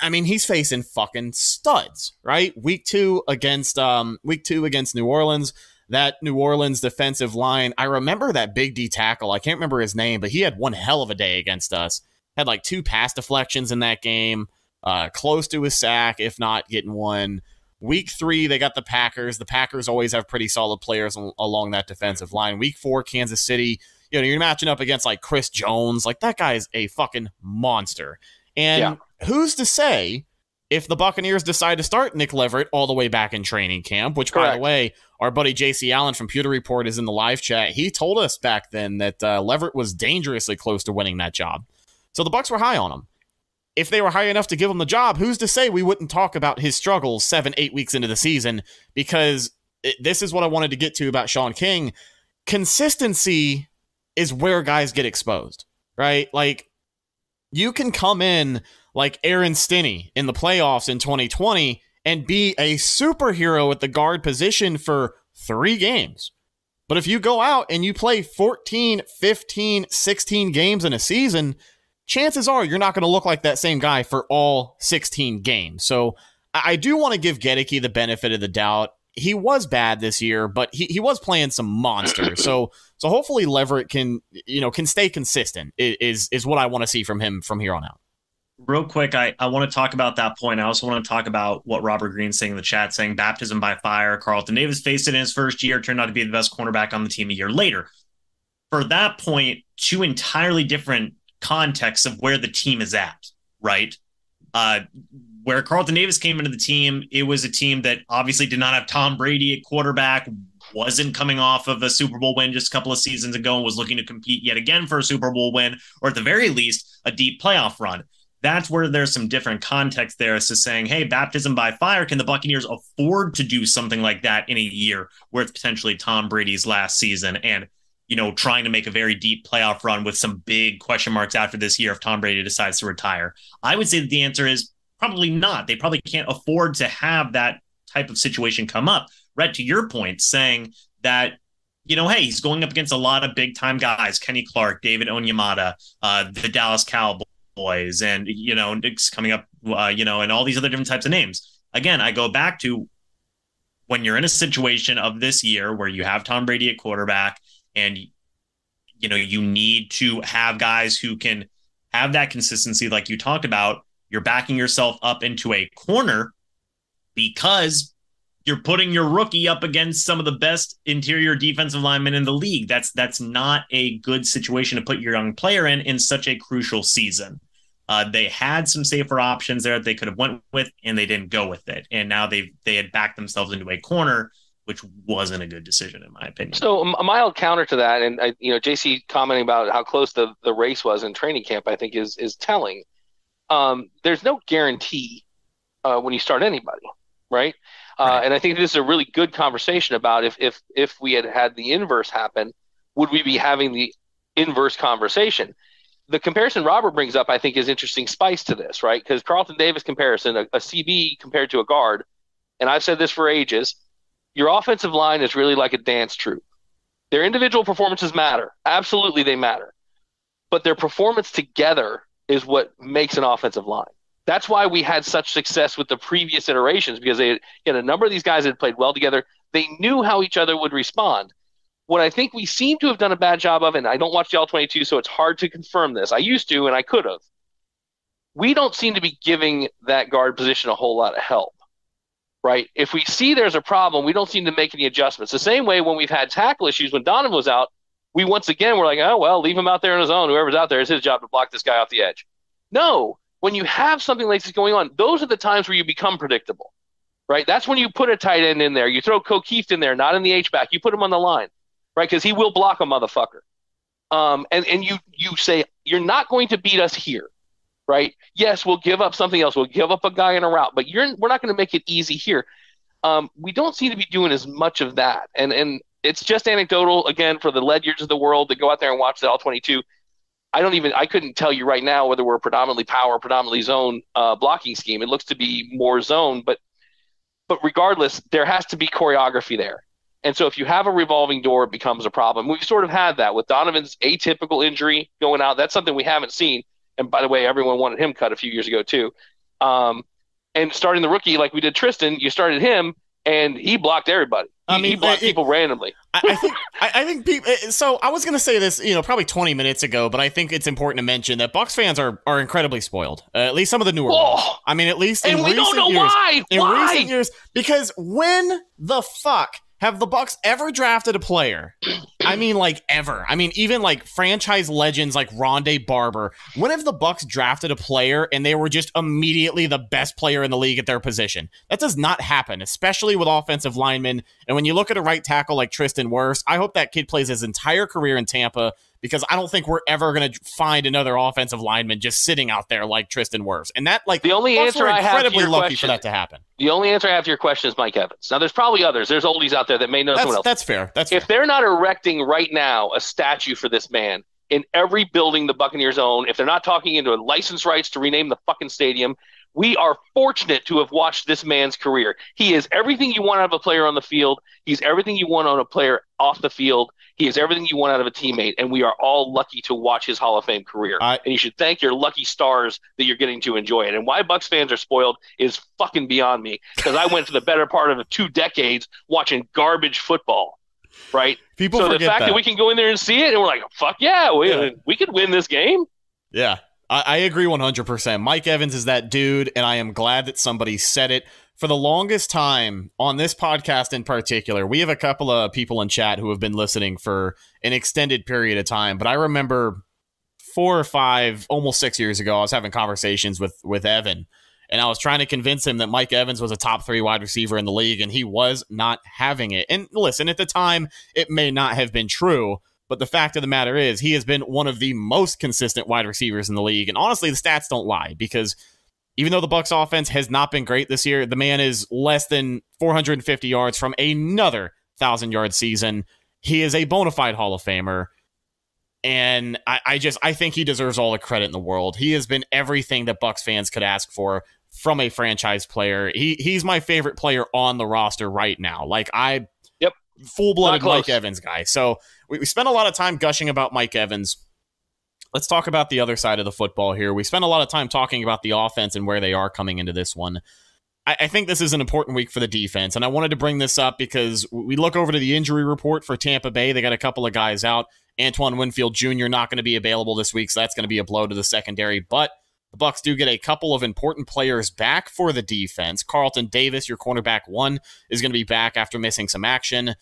I mean, he's facing fucking studs, right? Week two against um, week two against New Orleans. That New Orleans defensive line. I remember that big D tackle. I can't remember his name, but he had one hell of a day against us. Had like two pass deflections in that game. Uh, close to a sack, if not getting one. Week three, they got the Packers. The Packers always have pretty solid players al- along that defensive line. Week four, Kansas City. You know, you're matching up against like Chris Jones. Like that guy is a fucking monster. And Yeah. who's to say if the Buccaneers decide to start Nick Leverett all the way back in training camp, which, by the way, our buddy JC Allen from Pewter Report is in the live chat. He told us back then that uh, Leverett was dangerously close to winning that job. So the Bucks were high on him. If they were high enough to give him the job, who's to say we wouldn't talk about his struggles seven, eight weeks into the season? Because it, this is what I wanted to get to about Shaun King. Consistency is where guys get exposed, right? Like you can come in like Aaron Stinnie in the playoffs in 2020 and be a superhero at the guard position for three games. But if you go out and you play 14, 15, 16 games in a season, chances are you're not going to look like that same guy for all 16 games. So I do want to give Goedeke the benefit of the doubt. He was bad this year, but he, he was playing some monsters. so so hopefully Leverett can you know can stay consistent is is what I want to see from him from here on out. Real quick, I, I want to talk about that point. I also want to talk about what Robert Green's saying in the chat, saying baptism by fire. Carlton Davis faced it in his first year, turned out to be the best cornerback on the team a year later. For that point, two entirely different contexts of where the team is at, right? Uh, where Carlton Davis came into the team, it was a team that obviously did not have Tom Brady at quarterback, wasn't coming off of a Super Bowl win just a couple of seasons ago, and was looking to compete yet again for a Super Bowl win, or at the very least, a deep playoff run. That's where there's some different context there as to saying, hey, baptism by fire, can the Buccaneers afford to do something like that in a year where it's potentially Tom Brady's last season and you know, trying to make a very deep playoff run with some big question marks after this year if Tom Brady decides to retire? I would say that the answer is probably not. They probably can't afford to have that type of situation come up. Rhett, to your point, saying that you know, hey, he's going up against a lot of big time guys: Kenny Clark, David Onyemata, uh, the Dallas Cowboys, and you know, it's coming up, uh, you know, and all these other different types of names. Again, I go back to when you're in a situation of this year where you have Tom Brady at quarterback, and you know you need to have guys who can have that consistency, like you talked about you're backing yourself up into a corner because you're putting your rookie up against some of the best interior defensive linemen in the league. That's that's not a good situation to put your young player in in such a crucial season. Uh, they had some safer options there that they could have went with, and they didn't go with it. And now they they had backed themselves into a corner, which wasn't a good decision in my opinion. So a mild counter to that, and I, you know, JC commenting about how close the, the race was in training camp, I think is is telling um, there's no guarantee uh, when you start anybody, right? Uh, right? And I think this is a really good conversation about if if if we had had the inverse happen, would we be having the inverse conversation? The comparison Robert brings up, I think, is interesting spice to this, right? Because Carlton Davis comparison, a, a CB compared to a guard, and I've said this for ages. Your offensive line is really like a dance troupe. Their individual performances matter, absolutely, they matter, but their performance together is what makes an offensive line. That's why we had such success with the previous iterations because they had, a number of these guys had played well together. They knew how each other would respond. What I think we seem to have done a bad job of, and I don't watch the All 22, so it's hard to confirm this. I used to, and I could have. We don't seem to be giving that guard position a whole lot of help, right? If we see there's a problem, we don't seem to make any adjustments. The same way when we've had tackle issues when Donovan was out, we once again were like, oh well, leave him out there on his own. Whoever's out there, it's his job to block this guy off the edge. No, when you have something like this going on, those are the times where you become predictable, right? That's when you put a tight end in there. You throw Kieft in there, not in the H back. You put him on the line, right? Because he will block a motherfucker. Um, and and you you say you're not going to beat us here, right? Yes, we'll give up something else. We'll give up a guy in a route, but you're we're not going to make it easy here. Um, we don't seem to be doing as much of that, and and it's just anecdotal again for the Ledyards of the world to go out there and watch the all 22. I don't even I couldn't tell you right now whether we're predominantly power, predominantly zone uh, blocking scheme. It looks to be more zone, but but regardless, there has to be choreography there. And so if you have a revolving door, it becomes a problem. We've sort of had that with Donovan's atypical injury going out. That's something we haven't seen. And by the way, everyone wanted him cut a few years ago too. Um, and starting the rookie like we did Tristan, you started him and he blocked everybody. I mean, he blocked it, people randomly. I, I think. I, I think people. Eh, so I was going to say this, you know, probably 20 minutes ago, but I think it's important to mention that Bucs fans are are incredibly spoiled. Uh, at least some of the newer oh, ones. I mean, at least in and we recent don't know years, why. In why? recent years, because when the fuck have the Bucks ever drafted a player? I mean, like ever. I mean, even like franchise legends like Rondé Barber. When have the Bucks drafted a player and they were just immediately the best player in the league at their position? That does not happen, especially with offensive linemen. And when you look at a right tackle like Tristan Wirfs, I hope that kid plays his entire career in Tampa because I don't think we're ever going to find another offensive lineman just sitting out there like Tristan Wirfs. And that, like, the only answer I have incredibly lucky question, for that to happen. The only answer I have to your question is Mike Evans. Now, there's probably others. There's oldies out there that may know that's, someone else. That's fair. That's if fair. they're not erecting right now a statue for this man in every building the Buccaneers own, if they're not talking into license rights to rename the fucking stadium, we are fortunate to have watched this man's career. He is everything you want out of a player on the field. He's everything you want on a player off the field. He is everything you want out of a teammate, and we are all lucky to watch his Hall of Fame career. I, and you should thank your lucky stars that you're getting to enjoy it. And why Bucks fans are spoiled is fucking beyond me because I went for the better part of two decades watching garbage football. Right? People so the fact that. that. we can go in there and see it, and we're like, "Fuck yeah, we yeah. we could win this game." Yeah, I, I agree 100%. Mike Evans is that dude, and I am glad that somebody said it for the longest time on this podcast in particular, we have a couple of people in chat who have been listening for an extended period of time. But I remember four or five, almost six years ago, I was having conversations with with Evan and I was trying to convince him that Mike Evans was a top three wide receiver in the league, and he was not having it. And listen, at the time, it may not have been true, but the fact of the matter is, he has been one of the most consistent wide receivers in the league. And honestly, the stats don't lie because even though the Bucks offense has not been great this year, the man is less than 450 yards from another thousand yard season. He is a bona fide Hall of Famer. And I, I, just I think he deserves all the credit in the world. He has been everything that Bucks fans could ask for from a franchise player. He he's my favorite player on the roster right now. Like I Yep. Full blooded Mike Evans guy. So we, we spent a lot of time gushing about Mike Evans. Let's talk about the other side of the football here. We spent a lot of time talking about the offense and where they are coming into this one. I, I think this is an important week for the defense, and I wanted to bring this up because we look over to the injury report for Tampa Bay. They got a couple of guys out. Antoine Winfield Jr. not going to be available this week, so that's going to be a blow to the secondary. But the Bucks do get a couple of important players back for the defense. Carlton Davis, your cornerback one, is going to be back after missing some action.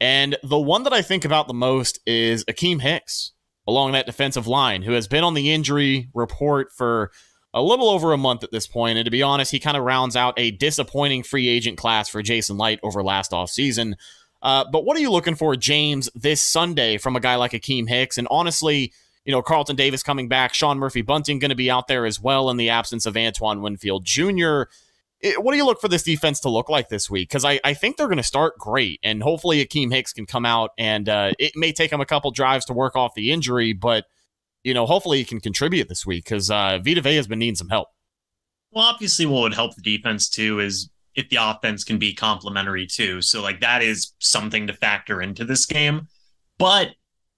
And the one that I think about the most is Akiem Hicks along that defensive line, who has been on the injury report for a little over a month at this point. And to be honest, he kind of rounds out a disappointing free agent class for Jason Licht over last offseason. Uh, but what are you looking for, James, this Sunday from a guy like Akiem Hicks? And honestly, you know, Carlton Davis coming back, Sean Murphy Bunting going to be out there as well in the absence of Antoine Winfield Jr. It, what do you look for this defense to look like this week? Because I, I think they're going to start great, and hopefully Akiem Hicks can come out and uh, it may take him a couple drives to work off the injury, but you know, hopefully he can contribute this week because uh, Vita Vea has been needing some help. Well, obviously, what would help the defense too is if the offense can be complementary too. So, like, that is something to factor into this game. But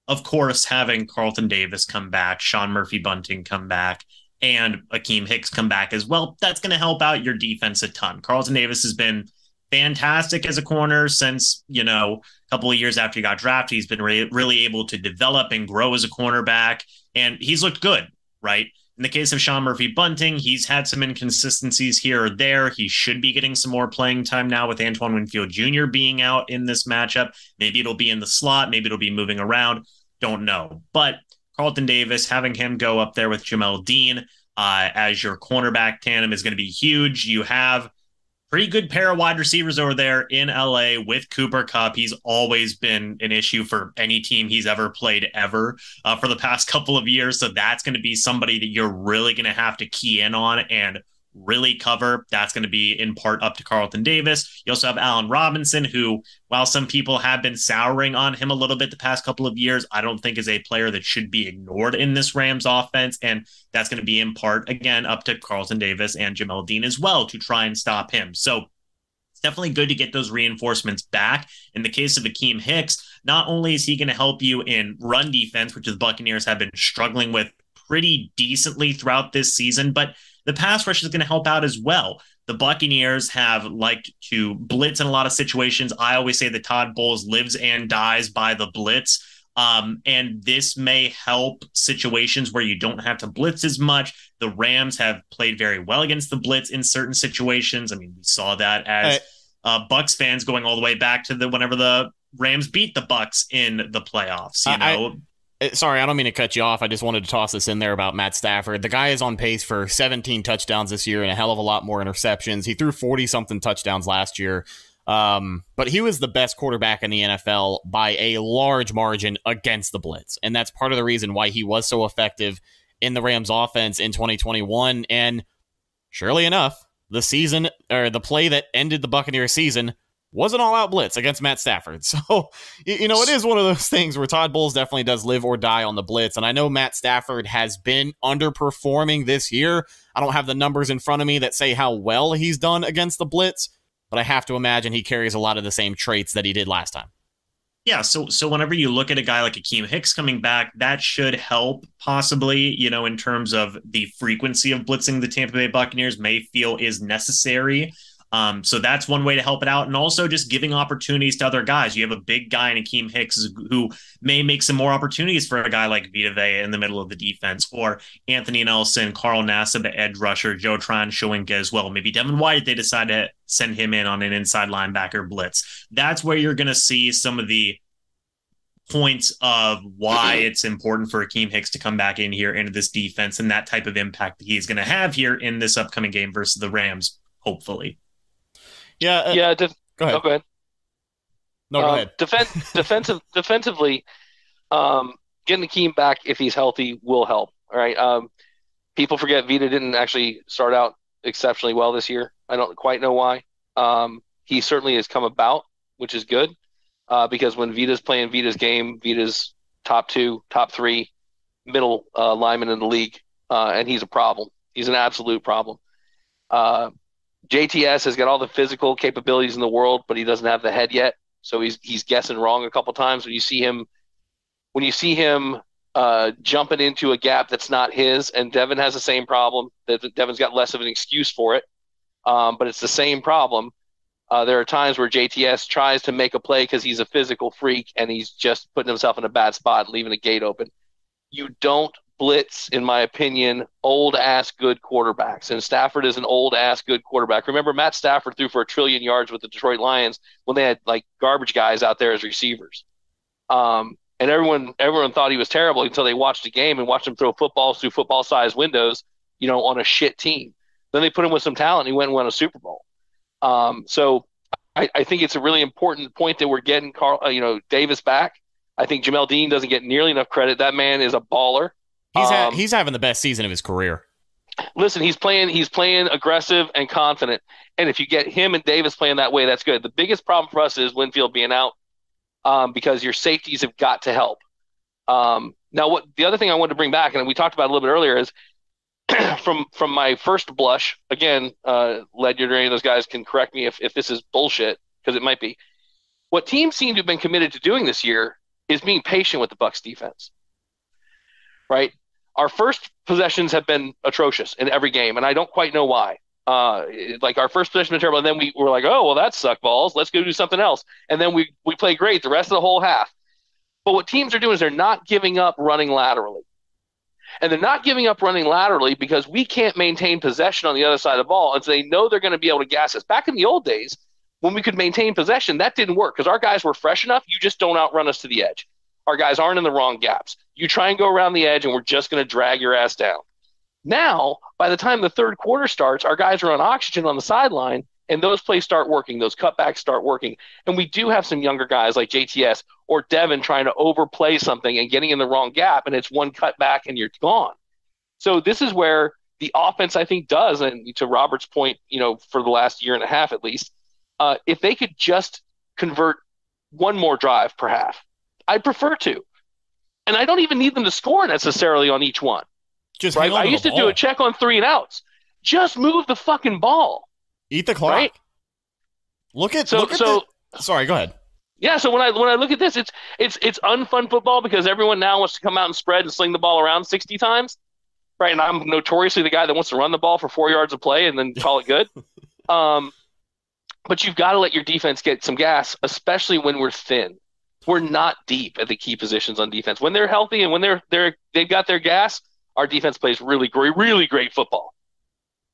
of course, having Carlton Davis come back, Sean Murphy Bunting come back, and Akiem Hicks come back as well, that's going to help out your defense a ton. Carlton Davis has been fantastic as a corner since, you know, a couple of years after he got drafted. He's been re- really able to develop and grow as a cornerback, and he's looked good, right? In the case of Sean Murphy Bunting, he's had some inconsistencies here or there. He should be getting some more playing time now with Antoine Winfield Jr. being out in this matchup. Maybe it'll be in the slot, maybe it'll be moving around. Don't know. But Carlton Davis, having him go up there with Jamel Dean uh, as your cornerback tandem is going to be huge. You have pretty good pair of wide receivers over there in LA with Cooper Kupp. He's always been an issue for any team he's ever played ever uh, for the past couple of years. So that's going to be somebody that you're really going to have to key in on and really cover. That's going to be in part up to Carlton Davis. You also have Allen Robinson, who, while some people have been souring on him a little bit the past couple of years, I don't think is a player that should be ignored in this Rams offense. And that's going to be in part, again, up to Carlton Davis and Jamel Dean as well to try and stop him. So it's definitely good to get those reinforcements back. In the case of Akiem Hicks, not only is he going to help you in run defense, which the Buccaneers have been struggling with pretty decently throughout this season, but the pass rush is going to help out as well. The Buccaneers have liked to blitz in a lot of situations. I always say that Todd Bowles lives and dies by the blitz. Um, and this may help situations where you don't have to blitz as much. The Rams have played very well against the blitz in certain situations. I mean, we saw that as uh, Bucs fans going all the way back to the whenever the Rams beat the Bucks in the playoffs. You know, uh, sorry, I don't mean to cut you off. I just wanted to toss this in there about Matt Stafford. The guy is on pace for 17 touchdowns this year and a hell of a lot more interceptions. He threw 40 something touchdowns last year. Um, but he was the best quarterback in the NFL by a large margin against the blitz. And that's part of the reason why he was so effective in the Rams offense in 2021. And surely enough, the season or the play that ended the Buccaneers season was an all out blitz against Matt Stafford. So, you know, it is one of those things where Todd Bowles definitely does live or die on the blitz. And I know Matt Stafford has been underperforming this year. I don't have the numbers in front of me that say how well he's done against the blitz, but I have to imagine he carries a lot of the same traits that he did last time. Yeah, so so whenever you look at a guy like Akiem Hicks coming back, that should help possibly, you know, in terms of the frequency of blitzing the Tampa Bay Buccaneers may feel is necessary. Um, so that's one way to help it out. And also just giving opportunities to other guys. You have a big guy in Akiem Hicks who may make some more opportunities for a guy like Vita Vea in the middle of the defense, or Anthony Nelson, Carl Nassib, the edge rusher, Joe Tryon-Shoyinka as well. Maybe Devin White, they decide to send him in on an inside linebacker blitz. That's where you're going to see some of the points of why it's important for Akiem Hicks to come back in here into this defense and that type of impact that he's going to have here in this upcoming game versus the Rams, hopefully. Yeah. Uh, yeah. Def- go ahead. Oh, go ahead. No, go Um, ahead. Defen- defensive, defensively, um, getting Akiem back if he's healthy will help. All right. Um, people forget Vita didn't actually start out exceptionally well this year. I don't quite know why. Um, he certainly has come about, which is good. Uh, because when Vita's playing Vita's game, Vita's top two, top three, middle uh, lineman in the league, uh, and he's a problem. He's an absolute problem. Uh, JTS has got all the physical capabilities in the world, but he doesn't have the head yet. So he's he's guessing wrong a couple times when you see him when you see him uh, jumping into a gap that's not his. And Devin has the same problem. Devin's got less of an excuse for it, um, but it's the same problem. Uh, there are times where JTS tries to make a play because he's a physical freak and he's just putting himself in a bad spot leaving a gate open. You don't blitz, in my opinion, old ass good quarterbacks. And Stafford is an old ass good quarterback. Remember, Matt Stafford threw for a trillion yards with the Detroit Lions when they had like garbage guys out there as receivers. Um, and everyone everyone thought he was terrible until they watched the game and watched him throw footballs through football sized windows, you know, on a shit team. Then they put him with some talent and he went and won a Super Bowl. Um, so I, I, think it's a really important point that we're getting Carl, uh, you know, Davis back. I think Jamel Dean doesn't get nearly enough credit. That man is a baller. He's ha- Um, he's having the best season of his career. listen, he's playing he's playing aggressive and confident. And if you get him and Davis playing that way, that's good. The biggest problem for us is Winfield being out um, because your safeties have got to help. Um, now, what the other thing I wanted to bring back, and we talked about a little bit earlier, is from from my first blush. Again, uh, Ledyard or any of those guys can correct me if if this is bullshit because it might be. What teams seem to have been committed to doing this year is being patient with the Bucks defense. Right, our first possessions have been atrocious in every game, and I don't quite know why. Uh, like our first possession was terrible, and then we were like, "Oh, well, that sucked balls. Let's go do something else." And then we we play great the rest of the whole half. But what teams are doing is they're not giving up running laterally, and they're not giving up running laterally because we can't maintain possession on the other side of the ball, and so they know they're going to be able to gas us. Back in the old days, when we could maintain possession, that didn't work because our guys were fresh enough. You just don't outrun us to the edge. Our guys aren't in the wrong gaps. You try and go around the edge, and we're just going to drag your ass down. Now, by the time the third quarter starts, our guys are on oxygen on the sideline, and those plays start working. Those cutbacks start working. And we do have some younger guys like JTS or Devin trying to overplay something and getting in the wrong gap, and it's one cutback and you're gone. So this is where the offense, I think, does, and to Robert's point, you know, for the last year and a half at least, uh, if they could just convert one more drive per half, I'd prefer to. And I don't even need them to score necessarily on each one. Just right? I used to do a check on three and outs. Just move the fucking ball. Eat the clock. Right? Look at So look at so the, Sorry, go ahead. yeah, so when I when I look at this, it's it's it's unfun football because everyone now wants to come out and spread and sling the ball around sixty times. Right. And I'm notoriously the guy that wants to run the ball for four yards of play and then call it good. um but you've got to let your defense get some gas, especially when we're thin. We're not deep at the key positions on defense. When they're healthy and when they're they're they've got their gas, our defense plays really great, really great football.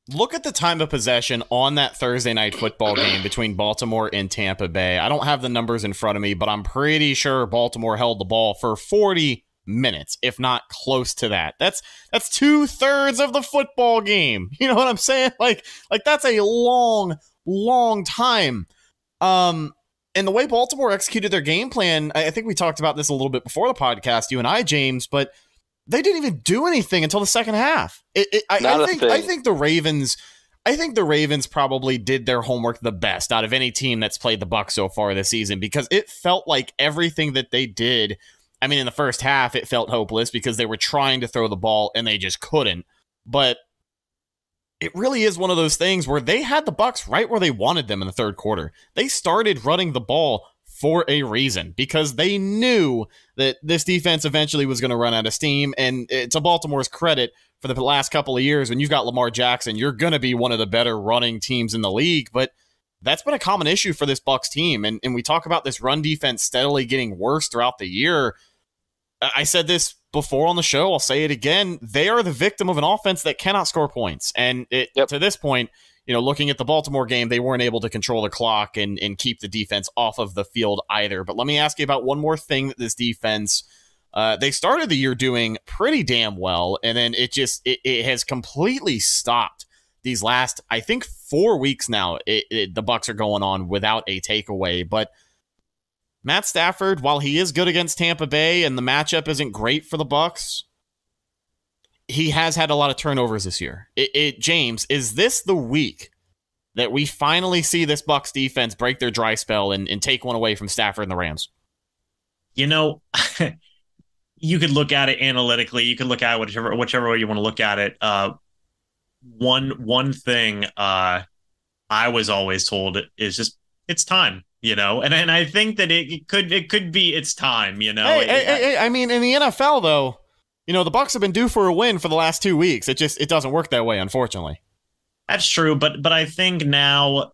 Look at the time of possession on that Thursday night football game between Baltimore and Tampa Bay. I don't have the numbers in front of me, but I'm pretty sure Baltimore held the ball for 40 minutes, if not close to that. That's that's two thirds of the football game. You know what I'm saying? Like like that's a long, long time. Um, and the way Baltimore executed their game plan, I I think we talked about this a little bit before the podcast, you and I, James, but they didn't even do anything until the second half. It, it, I, Not I a think. I think the Ravens. I think the Ravens probably did their homework the best out of any team that's played the Bucks so far this season because it felt like everything that they did. I mean, in the first half, it felt hopeless because they were trying to throw the ball and they just couldn't. But it really is one of those things where they had the Bucks right where they wanted them in the third quarter. They started running the ball for a reason because they knew that this defense eventually was going to run out of steam. And eh, to Baltimore's credit, for the last couple of years, when you've got Lamar Jackson, you're going to be one of the better running teams in the league. But that's been a common issue for this Bucks team. And, and we talk about this run defense steadily getting worse throughout the year. I said this before on the show. I'll say it again. They are the victim of an offense that cannot score points. And it, Yep. to this point, you know, looking at the Baltimore game, they weren't able to control the clock and, and keep the defense off of the field either. But let me ask you about one more thing that this defense. Uh, they started the year doing pretty damn well, and then it just it, it has completely stopped these last I think four weeks now. It, it, the Bucks are going on without a takeaway, but Matt Stafford, while he is good against Tampa Bay and the matchup isn't great for the Bucks, he has had a lot of turnovers this year. It, it, James, is this the week that we finally see this Bucks defense break their dry spell and, and take one away from Stafford and the Rams? You know, you could look at it analytically. You could look at whichever whichever way you want to look at it. Uh, one one thing uh, I was always told is just it's time, you know, and and I think that it, could it could be it's time, you know. Hey, it, hey, hey, hey, I mean, in the NFL though you know, the Bucks have been due for a win for the last two weeks. It just it doesn't work that way, unfortunately. That's true, but but I think now,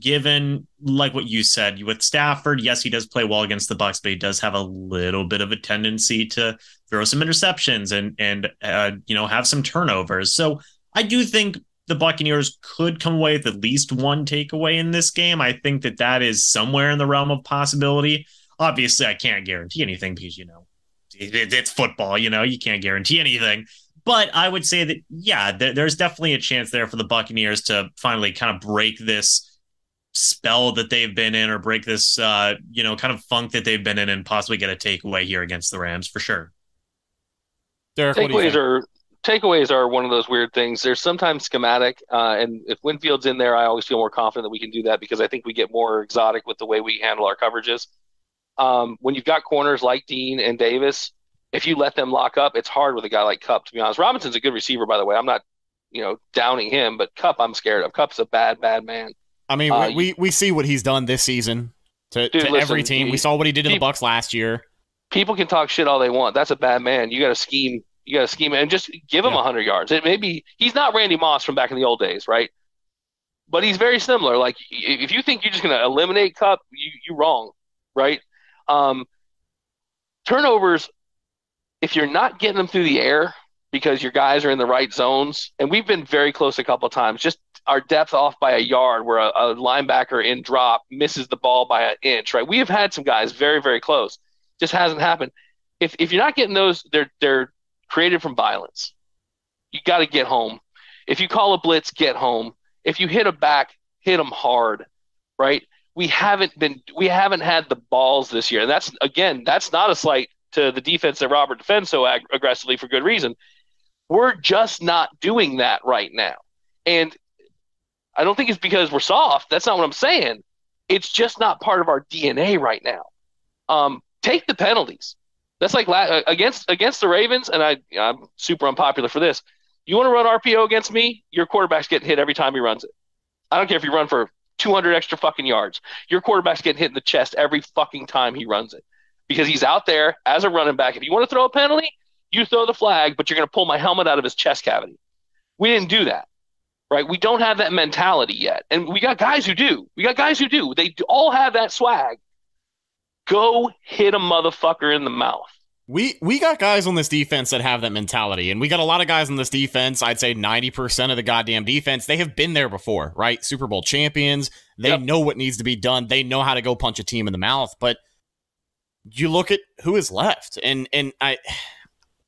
given like what you said with Stafford, yes, he does play well against the Bucks, but he does have a little bit of a tendency to throw some interceptions and and uh, you know have some turnovers. So I do think the Buccaneers could come away with at least one takeaway in this game. I think that that is somewhere in the realm of possibility. Obviously, I can't guarantee anything because you know it, it's football, you know, you can't guarantee anything. But I would say that, yeah, there, there's definitely a chance there for the Buccaneers to finally kind of break this spell that they've been in or break this, uh, you know, kind of funk that they've been in and possibly get a takeaway here against the Rams for sure. Derek, takeaways are takeaways are one of those weird things. They're sometimes schematic, uh, and if Winfield's in there, I always feel more confident that we can do that because I think we get more exotic with the way we handle our coverages um, when you've got corners like Dean and Davis, if you let them lock up, it's hard with a guy like Kupp. To be honest, Robinson's a good receiver, by the way. I'm not, you know, downing him, but Kupp, I'm scared of. Kupp's a bad, bad man. I mean, uh, we we see what he's done this season to, dude, to listen, every team. He, we saw what he did in the Bucks last year. People can talk shit all they want. That's a bad man. You got to scheme. You got to scheme and just give him yeah. 100 yards. It maybe he's not Randy Moss from back in the old days, right? But he's very similar. Like if you think you're just going to eliminate Kupp, you you wrong, right? Um, turnovers, if you're not getting them through the air because your guys are in the right zones, and we've been very close a couple of times, just our depth off by a yard where a, a linebacker in drop misses the ball by an inch, right? We have had some guys very, very close. Just hasn't happened. If, if you're not getting those, they're they're created from violence. You got to get home. If you call a blitz, get home. If you hit a back, hit them hard, right? we haven't been we haven't had the balls this year. And that's again, that's not a slight to the defense that Robert defends so ag- aggressively for good reason. We're just not doing that right now. And I don't think it's because we're soft. That's not what I'm saying. It's just not part of our DNA right now. Um, take the penalties. That's like la- uh, against against the Ravens, and I I'm super unpopular for this. You want to run RPO against me? Your quarterback's getting hit every time he runs it. I don't care if you run for 200 extra fucking yards. Your quarterback's getting hit in the chest every fucking time he runs it because he's out there as a running back. If you want to throw a penalty, you throw the flag, but you're going to pull my helmet out of his chest cavity. We didn't do that, right? We don't have that mentality yet. And we got guys who do. We got guys who do. They all have that swag. Go hit a motherfucker in the mouth. We we got guys on this defense that have that mentality, and we got a lot of guys on this defense. I'd say ninety percent of the goddamn defense they have been there before, right? Super Bowl champions. They yep. know what needs to be done. They know how to go punch a team in the mouth. But you look at who is left, and and I,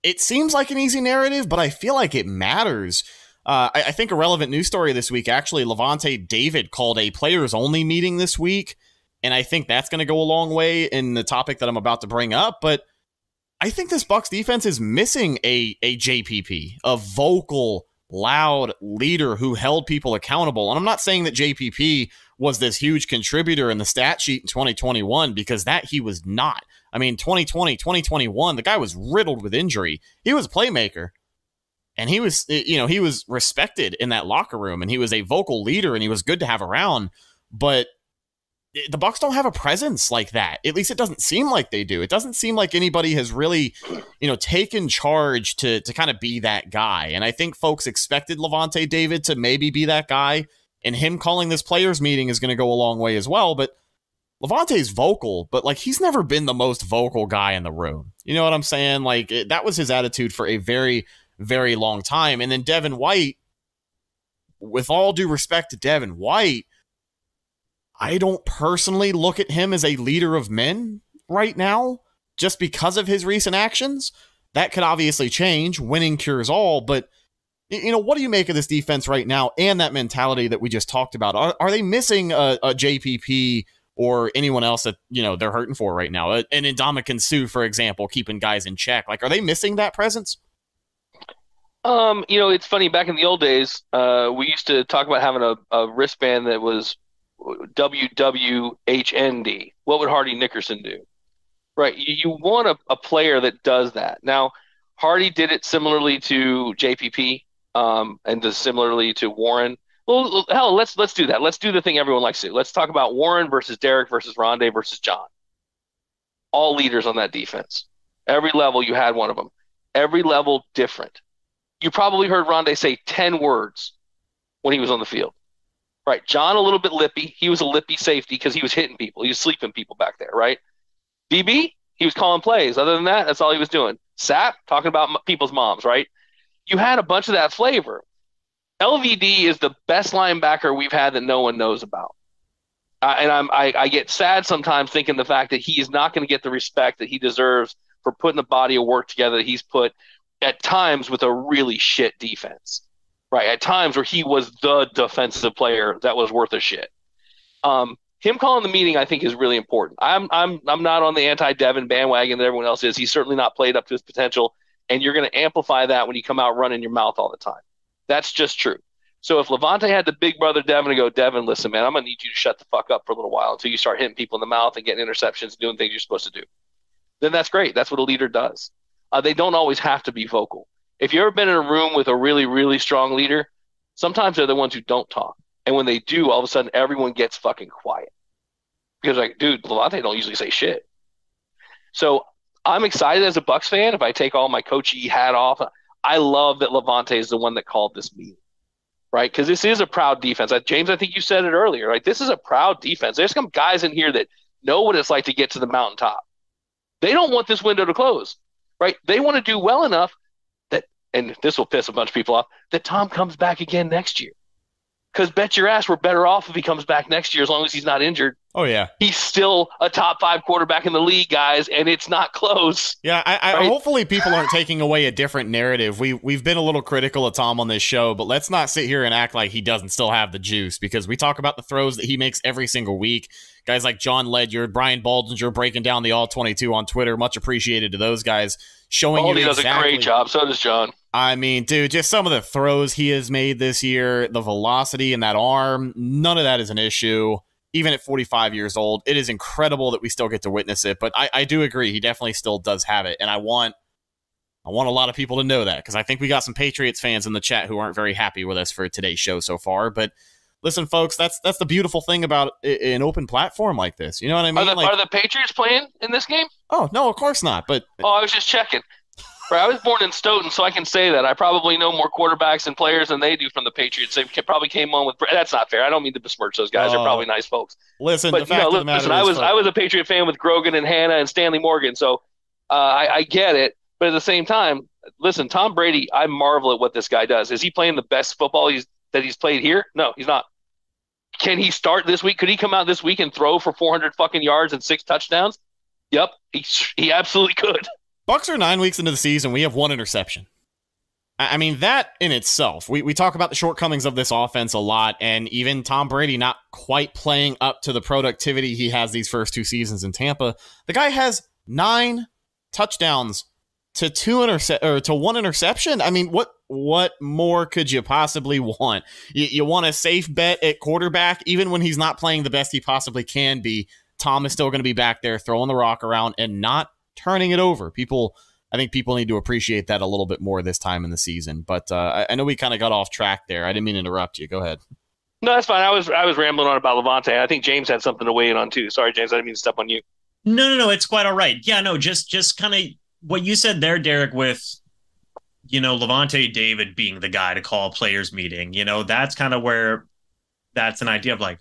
it seems like an easy narrative, but I feel like it matters. Uh, I, I think a relevant news story this week actually, Lavonte David called a players only meeting this week, and I think that's going to go a long way in the topic that I'm about to bring up, but I think this Bucks defense is missing a a JPP, a vocal, loud leader who held people accountable. And I'm not saying that JPP was this huge contributor in the stat sheet in 2021 because that he was not. I mean, 2020, 2021, the guy was riddled with injury. He was a playmaker. And he was, eh, you know, he was respected in that locker room and he was a vocal leader and he was good to have around. But the Bucks don't have a presence like that. At least it doesn't seem like they do. It doesn't seem like anybody has really, you know, taken charge to to kind of be that guy. And I think folks expected Lavonte David to maybe be that guy, and him calling this players meeting is going to go a long way as well. But Lavonte's vocal, but like he's never been the most vocal guy in the room. You know what I'm saying? Like it, that was his attitude for a very very long time. And then Devin White with all due respect to Devin White, I don't personally look at him as a leader of men right now just because of his recent actions. That could obviously change. Winning cures all, but you know, what do you make of this defense right now and that mentality that we just talked about? Are, are they missing a, a JPP or anyone else that, you know, they're hurting for right now? An Ndamukong Suh, for example, keeping guys in check. Like, are they missing that presence? Um, you know, it's funny. Back in the old days, uh, we used to talk about having a, a wristband that was WWHND. What would Hardy Nickerson do? Right. You, you want a, a player that does that. Now, Hardy did it similarly to JPP um, and does similarly to Warren. Well, hell, let's let's do that. Let's do the thing everyone likes to. Let's talk about Warren versus Derek versus Rondé versus John. All leaders on that defense. Every level, you had one of them. Every level different. You probably heard Rondé say ten words when he was on the field. Right. John a little bit lippy. He was a lippy safety because he was hitting people. He was sleeping people back there. Right. DB, he was calling plays. Other than that, that's all he was doing. Sapp talking about people's moms. Right you had a bunch of that flavor. LVD is the best linebacker we've had that no one knows about. Uh, and I'm, I, I get sad sometimes thinking the fact that he is not going to get the respect that he deserves for putting the body of work together that he's put at times with a really shit defense. Right. At times where he was the defensive player that was worth a shit. Um, him calling the meeting, I think, is really important. I'm I'm I'm not on the anti Devin bandwagon that everyone else is. He's certainly not played up to his potential and you're going to amplify that when you come out running your mouth all the time. That's just true. So if Lavonte had the big brother Devin to go, Devin, listen, man, I'm going to need you to shut the fuck up for a little while until you start hitting people in the mouth and getting interceptions, and doing things you're supposed to do. Then that's great. That's what a leader does. Uh, they don't always have to be vocal. If you've ever been in a room with a really, really strong leader, sometimes they're the ones who don't talk. And when they do, all of a sudden everyone gets fucking quiet. Because like, dude, Lavonte don't usually say shit. So I'm excited as a Bucks fan. If I take all my coachy hat off, I love that Lavonte is the one that called this meeting, right? Because this is a proud defense. James, I think you said it earlier. Right? This is a proud defense. There's some guys in here that know what it's like to get to the mountaintop. They don't want this window to close, right? They want to do well enough and this will piss a bunch of people off, that Tom comes back again next year. Because bet your ass we're better off if he comes back next year as long as he's not injured. Oh yeah, he's still a top five quarterback in the league, guys, and it's not close. Yeah, I, I right? hopefully people aren't taking away a different narrative. We we've been a little critical of Tom on this show, but let's not sit here and act like he doesn't still have the juice because we talk about the throws that he makes every single week. Guys like John Ledyard, Brian Baldinger breaking down the all twenty two on Twitter. Much appreciated to those guys showing Baldy you exactly, does a great job. So does John. I mean, dude, just some of the throws he has made this year, the velocity in that arm, none of that is an issue. Even at 45 years old, it is incredible that we still get to witness it. But I, I do agree, he definitely still does have it, and I want, I want a lot of people to know that because I think we got some Patriots fans in the chat who aren't very happy with us for today's show so far. But listen, folks, that's that's the beautiful thing about an open platform like this. You know what I mean? Are the, like, are the Patriots playing in this game? Oh no, of course not. But oh, I was just checking. Right, I was born in Stoughton, so I can say that. I probably know more quarterbacks and players than they do from the Patriots. They probably came on with. That's not fair. I don't mean to besmirch those guys. Uh, They're oh. probably nice folks. Listen, but you know, listen, I was I was a Patriot fan with Grogan and Hannah and Stanley Morgan, so uh, I, I get it. But at the same time, listen, Tom Brady. I marvel at what this guy does. Is he playing the best football he's that he's played here? No, he's not. Can he start this week? Could he come out this week and throw for 400 fucking yards and six touchdowns? Yep, he he absolutely could. Bucks are nine weeks into the season. We have one interception. I mean, that in itself, we, we talk about the shortcomings of this offense a lot, and even Tom Brady not quite playing up to the productivity he has these first two seasons in Tampa. The guy has nine touchdowns to two intercept or to one interception. I mean, what what more could you possibly want? You, you want a safe bet at quarterback, even when he's not playing the best he possibly can be. Tom is still going to be back there throwing the rock around and not turning it over. People, I think people need to appreciate that a little bit more this time in the season. But uh, I, I know we kind of got off track there. I didn't mean to interrupt you. Go ahead. No, that's fine. I was I was rambling on about Lavonte. I think James had something to weigh in on too. Sorry, James. I didn't mean to step on you. No, no, no. It's quite all right. Yeah, no. Just just kind of what you said there, Derek. With you know Lavonte David being the guy to call players meeting. You know that's kind of where that's an idea of like,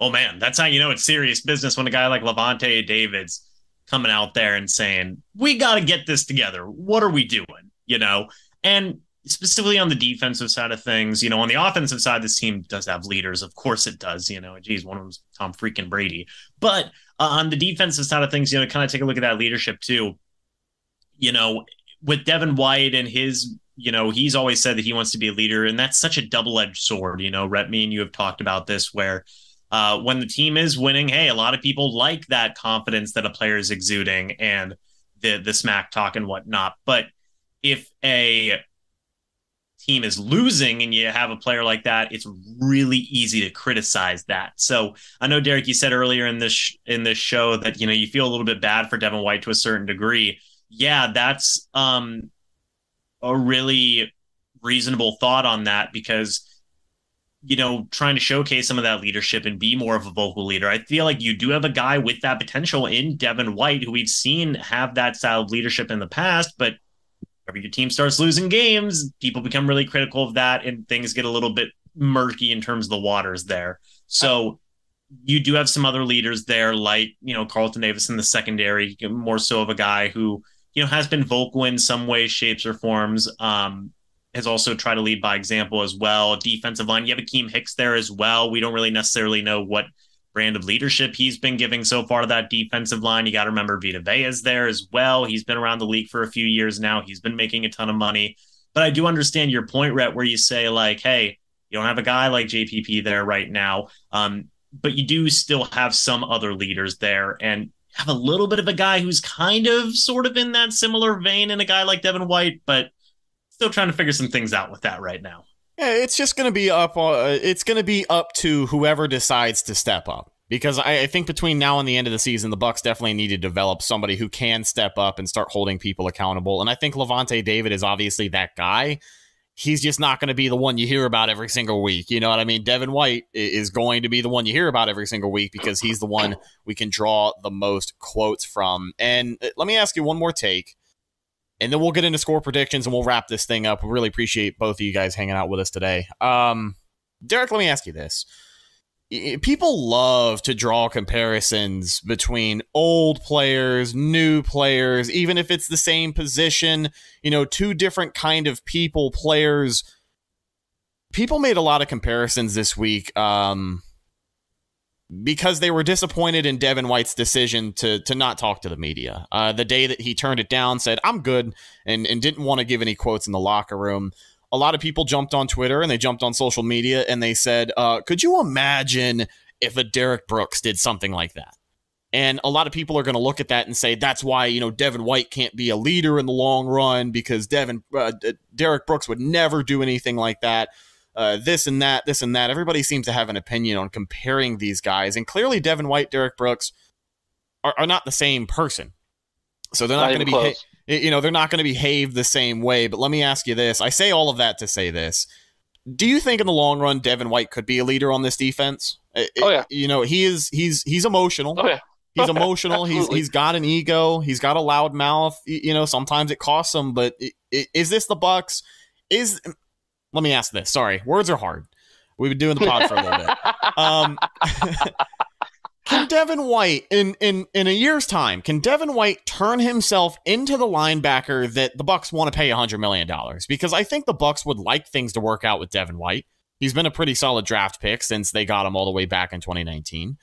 oh man, that's how you know it's serious business when a guy like Lavonte David's coming out there and saying, we got to get this together. What are we doing? You know? And specifically on the defensive side of things. You know, on the offensive side, this team does have leaders. Of course, it does. You know, geez, one of them's Tom freaking Brady. But uh, on the defensive side of things, you know, kind of take a look at that leadership too. You know, with Devin White and his, you know, he's always said that he wants to be a leader, and that's such a double edged sword. You know, Rhett, me and you have talked about this where. Uh, when the team is winning, hey, a lot of people like that confidence that a player is exuding and the the smack talk and whatnot. But if a team is losing and you have a player like that, it's really easy to criticize that. So I know Derek, you said earlier in this in this show that you know you feel a little bit bad for Devin White to a certain degree. Yeah, that's um, a really reasonable thought on that because you know trying to showcase some of that leadership and be more of a vocal leader. I feel like you do have a guy with that potential in Devin White who we've seen have that style of leadership in the past, but whenever your team starts losing games, people become really critical of that and things get a little bit murky in terms of the waters there. So you do have some other leaders there, like, you know, Carlton Davis in the secondary, more so of a guy who, you know, has been vocal in some ways, shapes, or forms. Um, has also tried to lead by example as well. Defensive line, you have Akiem Hicks there as well. We don't really necessarily know what brand of leadership he's been giving so far to that defensive line. You got to remember Vita Vea is there as well. He's been around the league for a few years now. He's been making a ton of money. But I do understand your point, Rhett, where you say, like, hey, you don't have a guy like JPP there right now. Um, but you do still have some other leaders there and have a little bit of a guy who's kind of sort of in that similar vein in a guy like Devin White, but still trying to figure some things out with that right now. Yeah, it's just going to be up. Uh, it's going to be up to whoever decides to step up. Because I, I, think between now and the end of the season, the Bucks definitely need to develop somebody who can step up and start holding people accountable. And I think Lavonte David is obviously that guy. He's just not going to be the one you hear about every single week. You know what I mean? Devin White is going to be the one you hear about every single week because he's the one we can draw the most quotes from. And uh, let me ask you one more take and then we'll get into score predictions and we'll wrap this thing up. We really appreciate both of you guys hanging out with us today. Um, Derek, let me ask you this. People love to draw comparisons between old players, new players, even if it's the same position, you know, two different kind of people, players. People made a lot of comparisons this week. Um, because they were disappointed in Devin White's decision to to not talk to the media. Uh, the day that he turned it down, said I'm good, and and didn't want to give any quotes in the locker room. A lot of people jumped on Twitter and they jumped on social media and they said, uh, "Could you imagine if a Derrick Brooks did something like that?" And a lot of people are going to look at that and say that's why you know Devin White can't be a leader in the long run because Devin uh, Derrick Brooks would never do anything like that uh, this and that, this and that. Everybody seems to have an opinion on comparing these guys, and clearly Devin White, Derrick Brooks are, are not the same person. So they're not, not going to be, ha- you know, they're not going to behave the same way. But let me ask you this: I say all of that to say this. Do you think in the long run Devin White could be a leader on this defense? Oh yeah. You know, he is. He's he's emotional. Oh yeah. He's emotional. he's he's got an ego. He's got a loud mouth. You know, sometimes it costs him. But is this the Bucks? Is let me ask this. Sorry, words are hard. We've been doing the pod for a little bit. Um, can Devin White in in in a year's time can Devin White turn himself into the linebacker that the Bucks want to pay 100 million dollars because I think the Bucks would like things to work out with Devin White. He's been a pretty solid draft pick since they got him all the way back in 2019.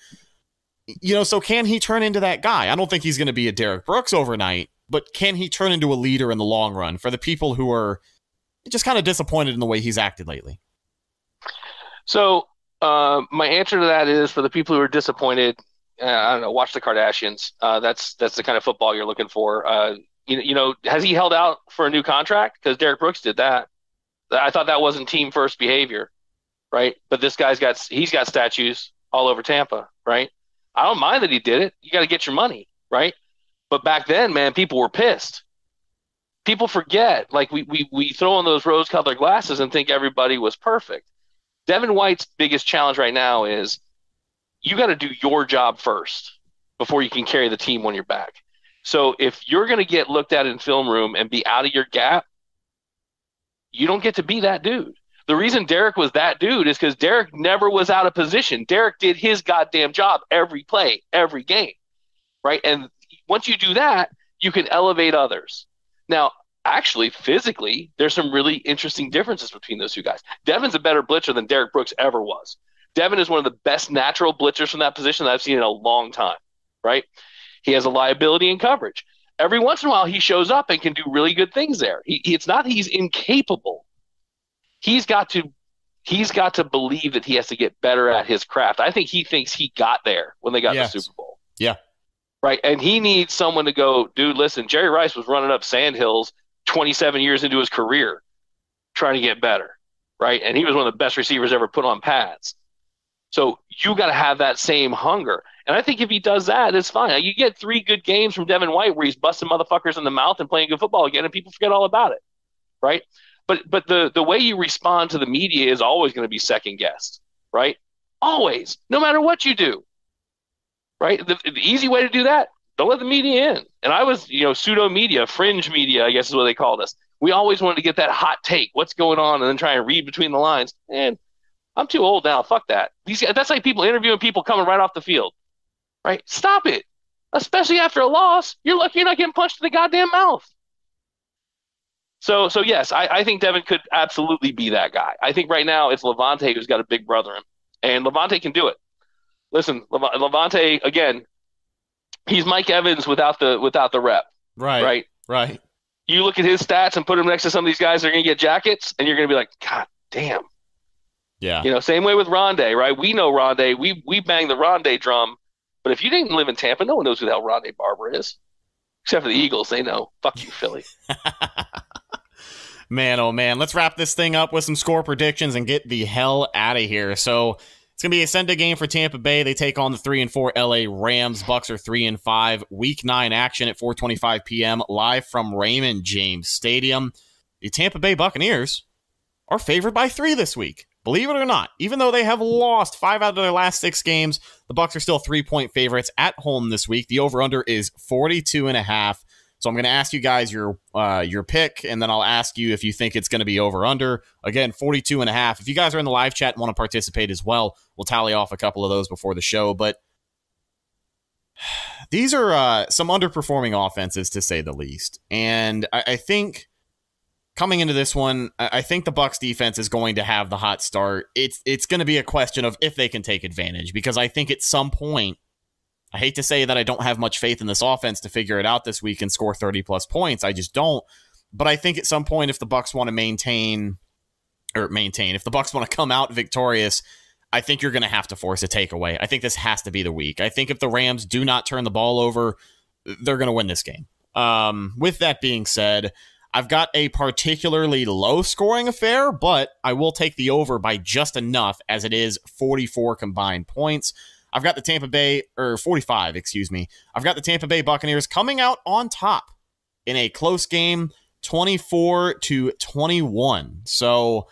You know, so can he turn into that guy? I don't think he's going to be a Derrick Brooks overnight, but can he turn into a leader in the long run for the people who are just kind of disappointed in the way he's acted lately. So uh, my answer to that is for the people who are disappointed. Uh, I don't know. Watch the Kardashians. Uh, that's that's the kind of football you're looking for. Uh, you, you know, has he held out for a new contract? Because Derrick Brooks did that. I thought that wasn't team first behavior, right? But this guy's got he's got statues all over Tampa, right? I don't mind that he did it. You got to get your money, right? But back then, man, people were pissed people forget. Like we we we throw on those rose colored glasses and think everybody was perfect. Devin White's biggest challenge right now is you got to do your job first before you can carry the team on your back. So if you're going to get looked at in film room and be out of your gap, you don't get to be that dude. The reason Derrick was that dude is because Derrick never was out of position. Derrick did his goddamn job every play, every game, right? And once you do that, you can elevate others. Now, actually physically, there's some really interesting differences between those two guys. Devin's a better blitzer than Derrick Brooks ever was. Devin is one of the best natural blitzers from that position that I've seen in a long time, right? He has a liability in coverage. Every once in a while, he shows up and can do really good things there. He, it's not he's incapable. He's got to he's got to believe that he has to get better at his craft. I think he thinks he got there when they got yes. the Super Bowl. Yeah. Right. And he needs someone to go, dude, listen, Jerry Rice was running up sand hills 27 years into his career trying to get better. Right. And he was one of the best receivers ever put on pads. So you got to have that same hunger. And I think if he does that, it's fine. You get three good games from Devin White where he's busting motherfuckers in the mouth and playing good football again, and people forget all about it. Right. But but the the way you respond to the media is always going to be second guessed, right? Always, no matter what you do. Right? The, the easy way to do that, don't let the media in. And I was, you know, pseudo media, fringe media, I guess is what they called us. We always wanted to get that hot take, what's going on, and then try and read between the lines. And I'm too old now. Fuck that. These that's like people interviewing people coming right off the field. Right? Stop it. Especially after a loss, you're lucky you're not getting punched in the goddamn mouth. So, so yes, I, I think Devin could absolutely be that guy. I think right now it's Lavonte who's got a big brother in, and Lavonte can do it. Listen, Lavonte again, he's Mike Evans without the without the rep. Right. Right. Right. You look at his stats and put him next to some of these guys that are going to get jackets, and you're going to be like, God damn. Yeah. You know, same way with Rondé, right? We know Rondé. We we bang the Rondé drum, but if you didn't live in Tampa, no one knows who the hell Rondé Barber is, except for the Eagles. They know. Fuck you, Philly. man, oh man. Let's wrap this thing up with some score predictions and get the hell out of here. So it's gonna be a Sunday game for Tampa Bay. They take on the three and four LA Rams. Bucks are three and five. Week nine action at 4:25 p.m. live from Raymond James Stadium. The Tampa Bay Buccaneers are favored by three this week. Believe it or not, even though they have lost five out of their last six games, the Bucks are still three point favorites at home this week. The over under is 42 and a half. So I'm going to ask you guys your uh, your pick, and then I'll ask you if you think it's going to be over under. Again, 42 and a half. If you guys are in the live chat and want to participate as well, we'll tally off a couple of those before the show. But these are uh, some underperforming offenses to say the least, and I, I think coming into this one, I think the Bucks defense is going to have the hot start. It's it's going to be a question of if they can take advantage because I think at some point I hate to say that I don't have much faith in this offense to figure it out this week and score 30 plus points. I just don't. But I think at some point, if the Bucks want to maintain or maintain, if the Bucks want to come out victorious, I think you're going to have to force a takeaway. I think this has to be the week. I think if the Rams do not turn the ball over, they're going to win this game. Um, with that being said, I've got a particularly low scoring affair, but I will take the over by just enough as it is 44 combined points. I've got the Tampa Bay, or 45, excuse me. I've got the Tampa Bay Buccaneers coming out on top in a close game, 24 to 21. So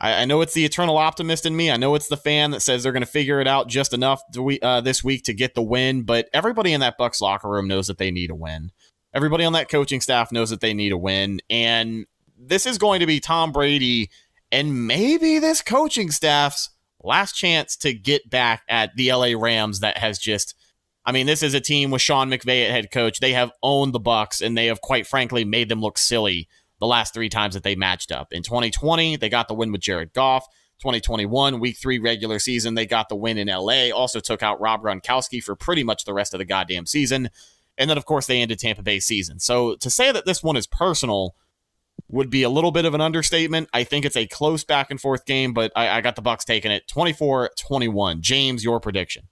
I, I know it's the eternal optimist in me. I know it's the fan that says they're going to figure it out just enough to, uh, this week to get the win, but everybody in that Bucks locker room knows that they need a win. Everybody on that coaching staff knows that they need a win. And this is going to be Tom Brady and maybe this coaching staff's last chance to get back at the LA Rams that has just I mean, this is a team with Sean McVay at head coach. They have owned the Bucks and they have quite frankly made them look silly the last 3 times that they matched up. In 2020, they got the win with Jared Goff. 2021 week 3 regular season, they got the win in LA. Also took out Rob Gronkowski for pretty much the rest of the goddamn season. And then of course they ended Tampa Bay season. So to say that this one is personal would be a little bit of an understatement. I think it's a close back and forth game, but I, I got the Bucks taking it 24-21. James, your prediction.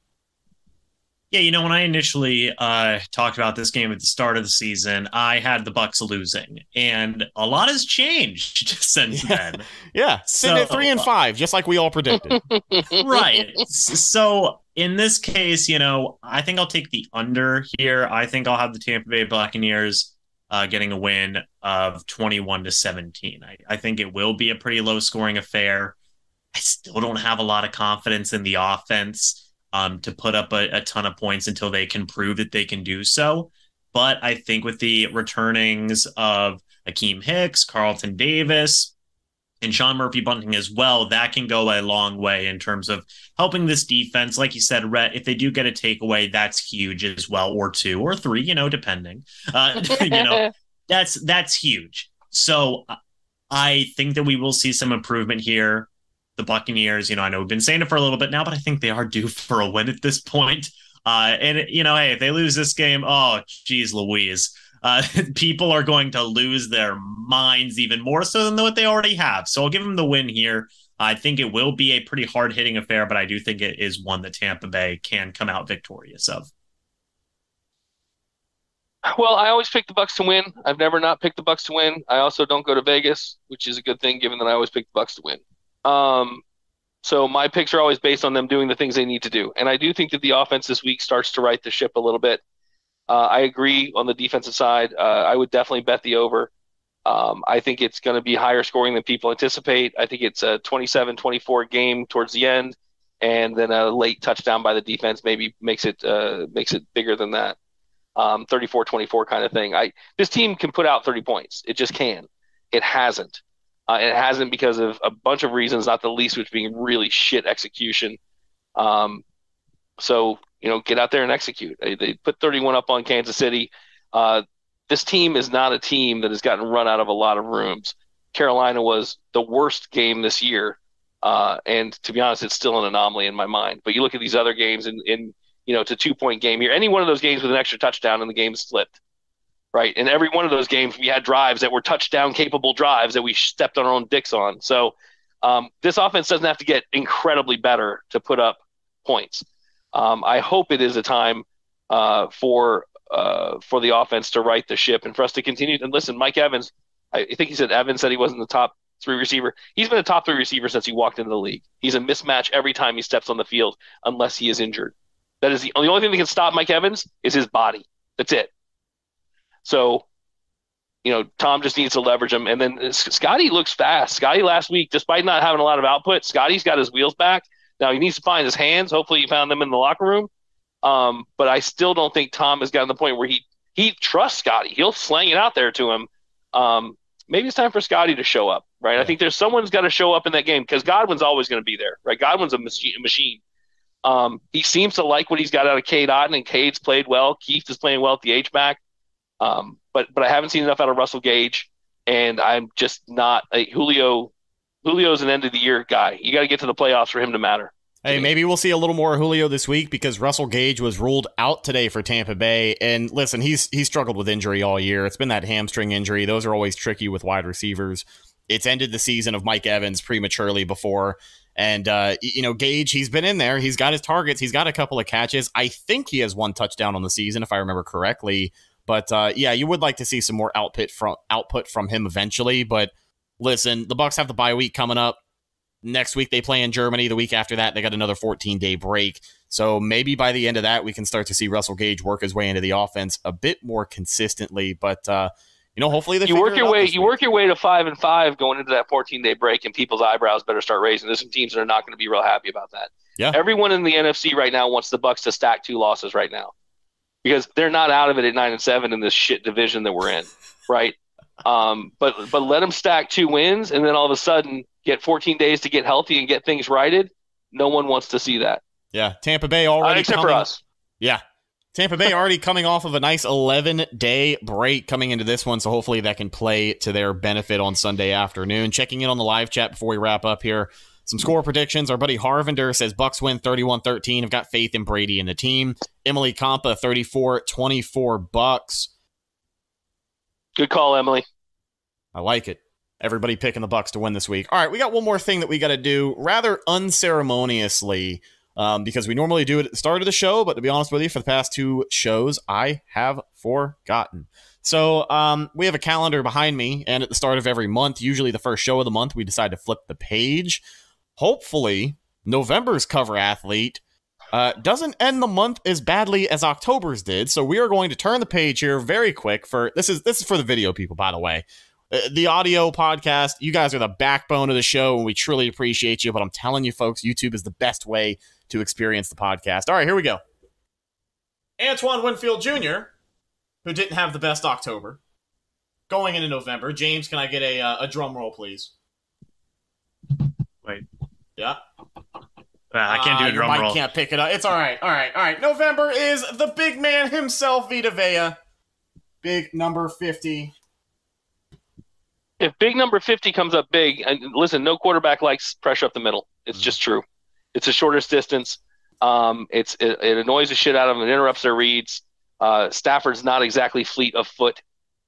Yeah, you know, when I initially uh, talked about this game at the start of the season, I had the Bucks losing, and a lot has changed since yeah. then. Yeah, sitting so, at three and five, just like we all predicted. right. So in this case, you know, I think I'll take the under here. I think I'll have the Tampa Bay Buccaneers uh, getting a win of 21 to 17. I, I think it will be a pretty low scoring affair. I still don't have a lot of confidence in the offense um, to put up a, a ton of points until they can prove that they can do so. But I think with the returnings of Akiem Hicks, Carlton Davis, and Sean Murphy Bunting as well, that can go a long way in terms of helping this defense. Like you said, Rhett, if they do get a takeaway, that's huge as well, or two or three, you know, depending. Uh, you know, That's that's huge. So I think that we will see some improvement here. The Buccaneers, you know, I know we've been saying it for a little bit now, but I think they are due for a win at this point. Uh, and you know, hey, if they lose this game, oh, geez, Louise, uh, people are going to lose their minds even more so than what they already have. So I'll give them the win here. I think it will be a pretty hard hitting affair, but I do think it is one that Tampa Bay can come out victorious of. Well, I always pick the Bucks to win. I've never not picked the Bucks to win. I also don't go to Vegas, which is a good thing given that I always pick the Bucks to win. Um, so my picks are always based on them doing the things they need to do, and I do think that the offense this week starts to right the ship a little bit. Uh, I agree on the defensive side. Uh, I would definitely bet the over. Um, I think it's going to be higher scoring than people anticipate. I think it's a 27 24 game towards the end, and then a late touchdown by the defense maybe makes it uh, makes it bigger than that. Um, 34 24 kind of thing. I This team can put out 30 points. It just can. It hasn't. Uh, it hasn't because of a bunch of reasons, not the least which being really shit execution. Um, so you know, get out there and execute. They, put 31 up on Kansas City. Uh, this team is not a team that has gotten run out of a lot of rooms. Carolina was the worst game this year, uh, and to be honest, it's still an anomaly in my mind. But you look at these other games, and in you know, it's a two point game here. Any one of those games with an extra touchdown, and the game slipped. Right, in every one of those games, we had drives that were touchdown capable drives that we stepped on our own dicks on. So um, this offense doesn't have to get incredibly better to put up points. Um, I hope it is a time uh, for uh, for the offense to right the ship and for us to continue. And listen, Mike Evans, I think he said Evans said he wasn't the top three receiver. He's been a top three receiver since he walked into the league. He's a mismatch every time he steps on the field, unless he is injured. That is the the only thing that can stop Mike Evans is his body. That's it. So, you know, Tom just needs to leverage him. And then Scotty looks fast. Scotty last week, despite not having a lot of output, Scotty's got his wheels back. Now he needs to find his hands. Hopefully, he found them in the locker room. Um, but I still don't think Tom has gotten the point where he he trusts Scotty. He'll slang it out there to him. Um, maybe it's time for Scotty to show up, right? Yeah. I think there's someone's got to show up in that game because Godwin's always going to be there, right? Godwin's a machine. machine. Um, he seems to like what he's got out of Cade Otton, and Cade's played well. Kieft is playing well at the H back. Um, but but I haven't seen enough out of Russell Gage, and I'm just not a Julio Julio's an end of the year guy. You got to get to the playoffs for him to matter. Hey, maybe we'll see a little more Julio this week because Russell Gage was ruled out today for Tampa Bay. And listen, he's he's struggled with injury all year. It's been that hamstring injury. Those are always tricky with wide receivers. It's ended the season of Mike Evans prematurely before. And uh, you know, Gage, he's been in there. He's got his targets. He's got a couple of catches. I think he has one touchdown on the season, if I remember correctly. But uh, yeah, you would like to see some more output from output from him eventually. But listen, the Bucks have the bye week coming up. Next week they play in Germany. The week after that, they got another 14 day break. So maybe by the end of that, we can start to see Russell Gage work his way into the offense a bit more consistently. But uh, you know, hopefully they you work your way you work your way to five and five going into that 14 day break, and people's eyebrows better start raising. There's some teams that are not going to be real happy about that. Yeah, everyone in the NFC right now wants the Bucks to stack two losses right now because they're not out of it at nine and seven in this shit division that we're in, right? Um, but but let them stack two wins, and then all of a sudden get 14 days to get healthy and get things righted. No one wants to see that. Yeah, Tampa Bay already uh, except coming, for us. Yeah, Tampa Bay already coming off of a nice 11 day break coming into this one, so hopefully that can play to their benefit on Sunday afternoon. Checking in on the live chat before we wrap up here. Some score predictions. Our buddy Harvinder says Bucks win 31 13. I've got faith in Brady and the team. Emily Compa 34 24 Bucks. Good call, Emily. I like it. Everybody picking the Bucks to win this week. All right, we got one more thing that we got to do rather unceremoniously um, because we normally do it at the start of the show, but to be honest with you, for the past two shows, I have forgotten. So um, we have a calendar behind me, and at the start of every month, usually the first show of the month, we decide to flip the page. Hopefully, November's cover athlete uh, doesn't end the month as badly as October's did. So we are going to turn the page here very quick. For this is this is for the video people, by the way. Uh, the audio podcast, you guys are the backbone of the show, and we truly appreciate you. But I'm telling you, folks, YouTube is the best way to experience the podcast. All right, here we go. Antoine Winfield Jr., who didn't have the best October, going into November. James, can I get a, uh, a drum roll, please? Wait. Yeah. Uh, I can't do a uh, drum roll. I can't pick it up. It's all right. All right. All right. November is the big man himself, Vita Vea. Big number 50. if big number 50 comes up big, and listen, no quarterback likes pressure up the middle. It's just true. It's the shortest distance. Um, it's it, it, annoys the shit out of them. It interrupts their reads. Uh, Stafford's not exactly fleet of foot.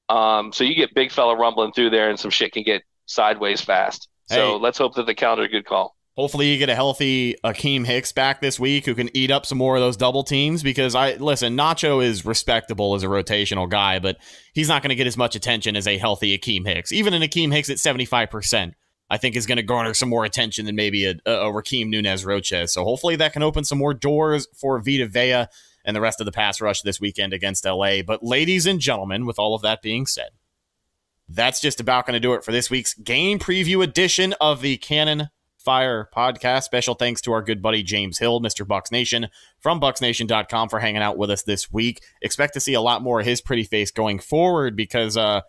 Um, so you get big fella rumbling through there, and some shit can get sideways fast. So hey. let's hope that the counter a good call. Hopefully, you get a healthy Akiem Hicks back this week who can eat up some more of those double teams. Because I listen, Nacho is respectable as a rotational guy, but he's not going to get as much attention as a healthy Akiem Hicks. Even an Akiem Hicks at seventy five percent, I think is going to garner some more attention than maybe a, a, Rakeem Nunez Roches. So hopefully that can open some more doors for Vita Vea and the rest of the pass rush this weekend against LA. But ladies and gentlemen, with all of that being said, that's just about going to do it for this week's game preview edition of the Cannon Fire podcast. Special thanks to our good buddy James Hill, Mr. Bucs Nation from BucsNation.com for hanging out with us this week. Expect to see a lot more of his pretty face going forward because uh,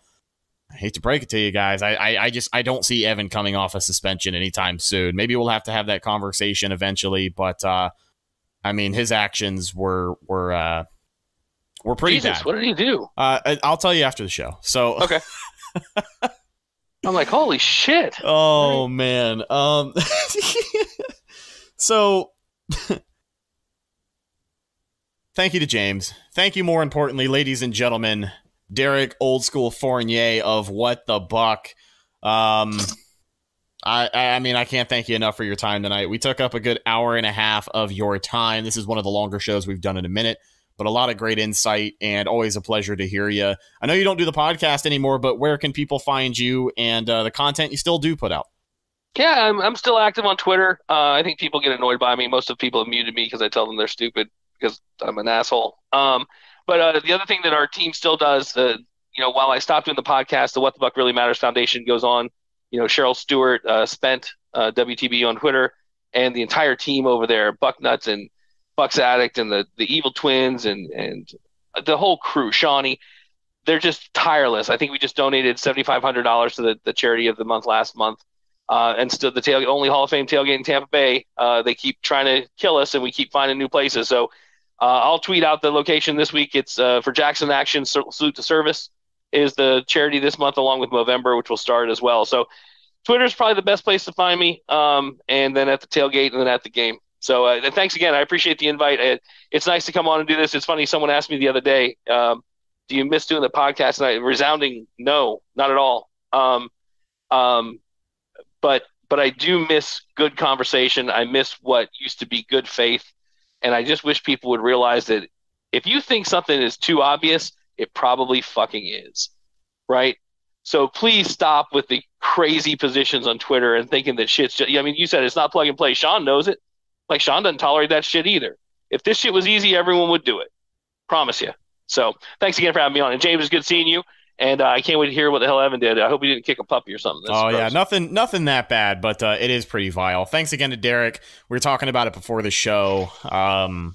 I hate to break it to you guys. I, I, I just I don't see Evan coming off a suspension anytime soon. Maybe we'll have to have that conversation eventually, but uh, I mean his actions were were uh, were pretty Jesus, bad. What did he do? Uh, I'll tell you after the show. So okay. I'm like, holy shit. Oh man. Um so thank you to James. Thank you more importantly, ladies and gentlemen, Derek Old School Fournier of What the Buck. Um I, I mean, I can't thank you enough for your time tonight. We took up a good hour and a half of your time. This is one of the longer shows we've done in a minute but a lot of great insight and always a pleasure to hear you. I know you don't do the podcast anymore, but where can people find you and uh, the content you still do put out? Yeah, I'm, I'm still active on Twitter. Uh, I think people get annoyed by me. Most of people have muted me because I tell them they're stupid because I'm an asshole. Um, but uh, the other thing that our team still does, uh, you know, while I stopped doing the podcast, the What the Buck Really Matters Foundation goes on. You know, Cheryl Stewart uh, spent uh, WTB on Twitter, and the entire team over there, Bucknuts and Bucks Addict and the the Evil Twins and and the whole crew, Shawnee, they're just tireless. I think we just donated seventy five hundred dollars to the, the charity of the month last month. Uh, and still the tailgate, only Hall of Fame tailgate in Tampa Bay. Uh, they keep trying to kill us, and we keep finding new places. So uh, I'll tweet out the location this week. It's uh, for Jackson Action Salute to Service is the charity this month, along with November, which will start as well. So Twitter is probably the best place to find me, um, and then at the tailgate, and then at the game. So uh, thanks again. I appreciate the invite. It, it's nice to come on and do this. It's funny. Someone asked me the other day, um, "Do you miss doing the podcast?" And I resounding no, not at all. Um, um, but but I do miss good conversation. I miss what used to be good faith, and I just wish people would realize that if you think something is too obvious, it probably fucking is, right? So please stop with the crazy positions on Twitter and thinking that shit's just. I mean, you said it's not plug and play. Sean knows it. Like Sean doesn't tolerate that shit either. If this shit was easy, everyone would do it. Promise you. So thanks again for having me on. And James, it's good seeing you. And uh, I can't wait to hear what the hell Evan did. I hope he didn't kick a puppy or something. That's oh gross. yeah, nothing, nothing that bad, but uh, it is pretty vile. Thanks again to Derek. We were talking about it before the show. Um,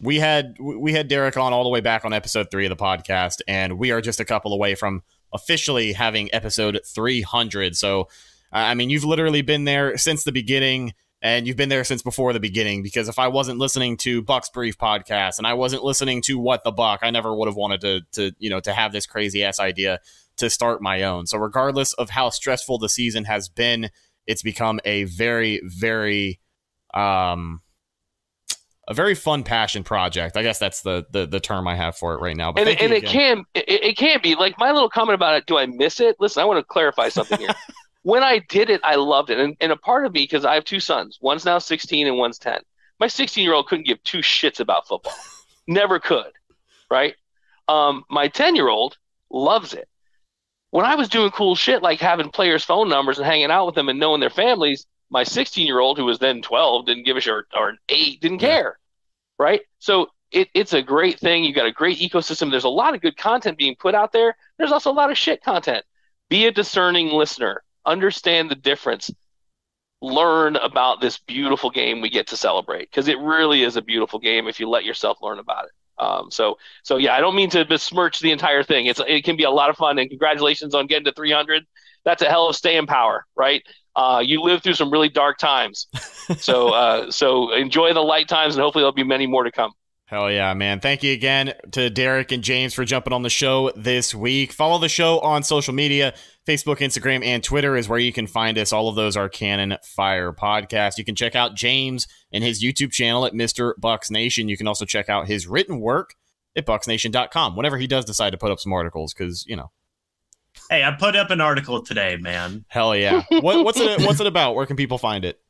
we had we had Derek on all the way back on episode three of the podcast, and we are just a couple away from officially having episode three hundred. So, I mean, you've literally been there since the beginning and you've been there since before the beginning because if I wasn't listening to Buck's Brief podcast and I wasn't listening to What the Buck, I never would have wanted to to you know to have this crazy ass idea to start my own. So regardless of how stressful the season has been, it's become a very very um a very fun passion project. I guess that's the the, the term I have for it right now. But and, and it can it, it can be like my little comment about it. Do I miss it? Listen, I want to clarify something here. when I did it, I loved it. And, and a part of me, because I have two sons, one's now 16 and one's 10. My 16 year old couldn't give two shits about football, never could, right? Um, my 10 year old loves it. When I was doing cool shit like having players' phone numbers and hanging out with them and knowing their families, my 16 year old, who was then 12, didn't give a shit, or, or eight, didn't care, right? So it, it's a great thing. You've got a great ecosystem. There's a lot of good content being put out there. There's also a lot of shit content. Be a discerning listener understand the difference learn about this beautiful game we get to celebrate because it really is a beautiful game if you let yourself learn about it. Um, so so yeah i don't mean to besmirch the entire thing. It's it can be a lot of fun and congratulations on getting to 300 that's a hell of staying power right? Uh, you live through some really dark times. So uh, so enjoy the light times and hopefully there'll be many more to come. Hell yeah, man. Thank you again to Derek and James for jumping on the show this week. Follow the show on social media Facebook, Instagram, and Twitter is where you can find us. All of those are Cannon Fire Podcast. You can check out James and his YouTube channel at Mr. Bucs Nation. You can also check out his written work at bucsnation.com whenever he does decide to put up some articles because, you know. Hey, I put up an article today, man. Hell yeah. what, what's it what's it about? Where can people find it?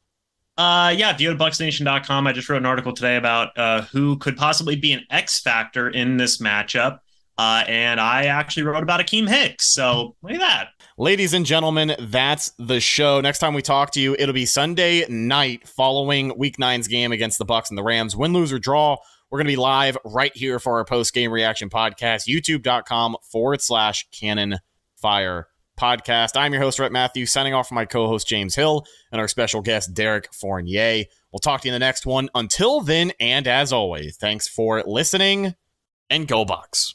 Uh, yeah, if you go to bucsnation.com, I just wrote an article today about uh, who could possibly be an X factor in this matchup. Uh, and I actually wrote about Akiem Hicks. So look at that. Ladies and gentlemen, that's the show. Next time we talk to you, it'll be Sunday night following Week Nine's game against the Bucks and the Rams. Win, lose, or draw. We're going to be live right here for our post game reaction podcast. YouTube.com forward slash Cannon Fire podcast. I'm your host, Rhett Matthews, signing off from my co host, James Hill, and our special guest, Derek Fournier. We'll talk to you in the next one. Until then, and as always, thanks for listening and go Bucks.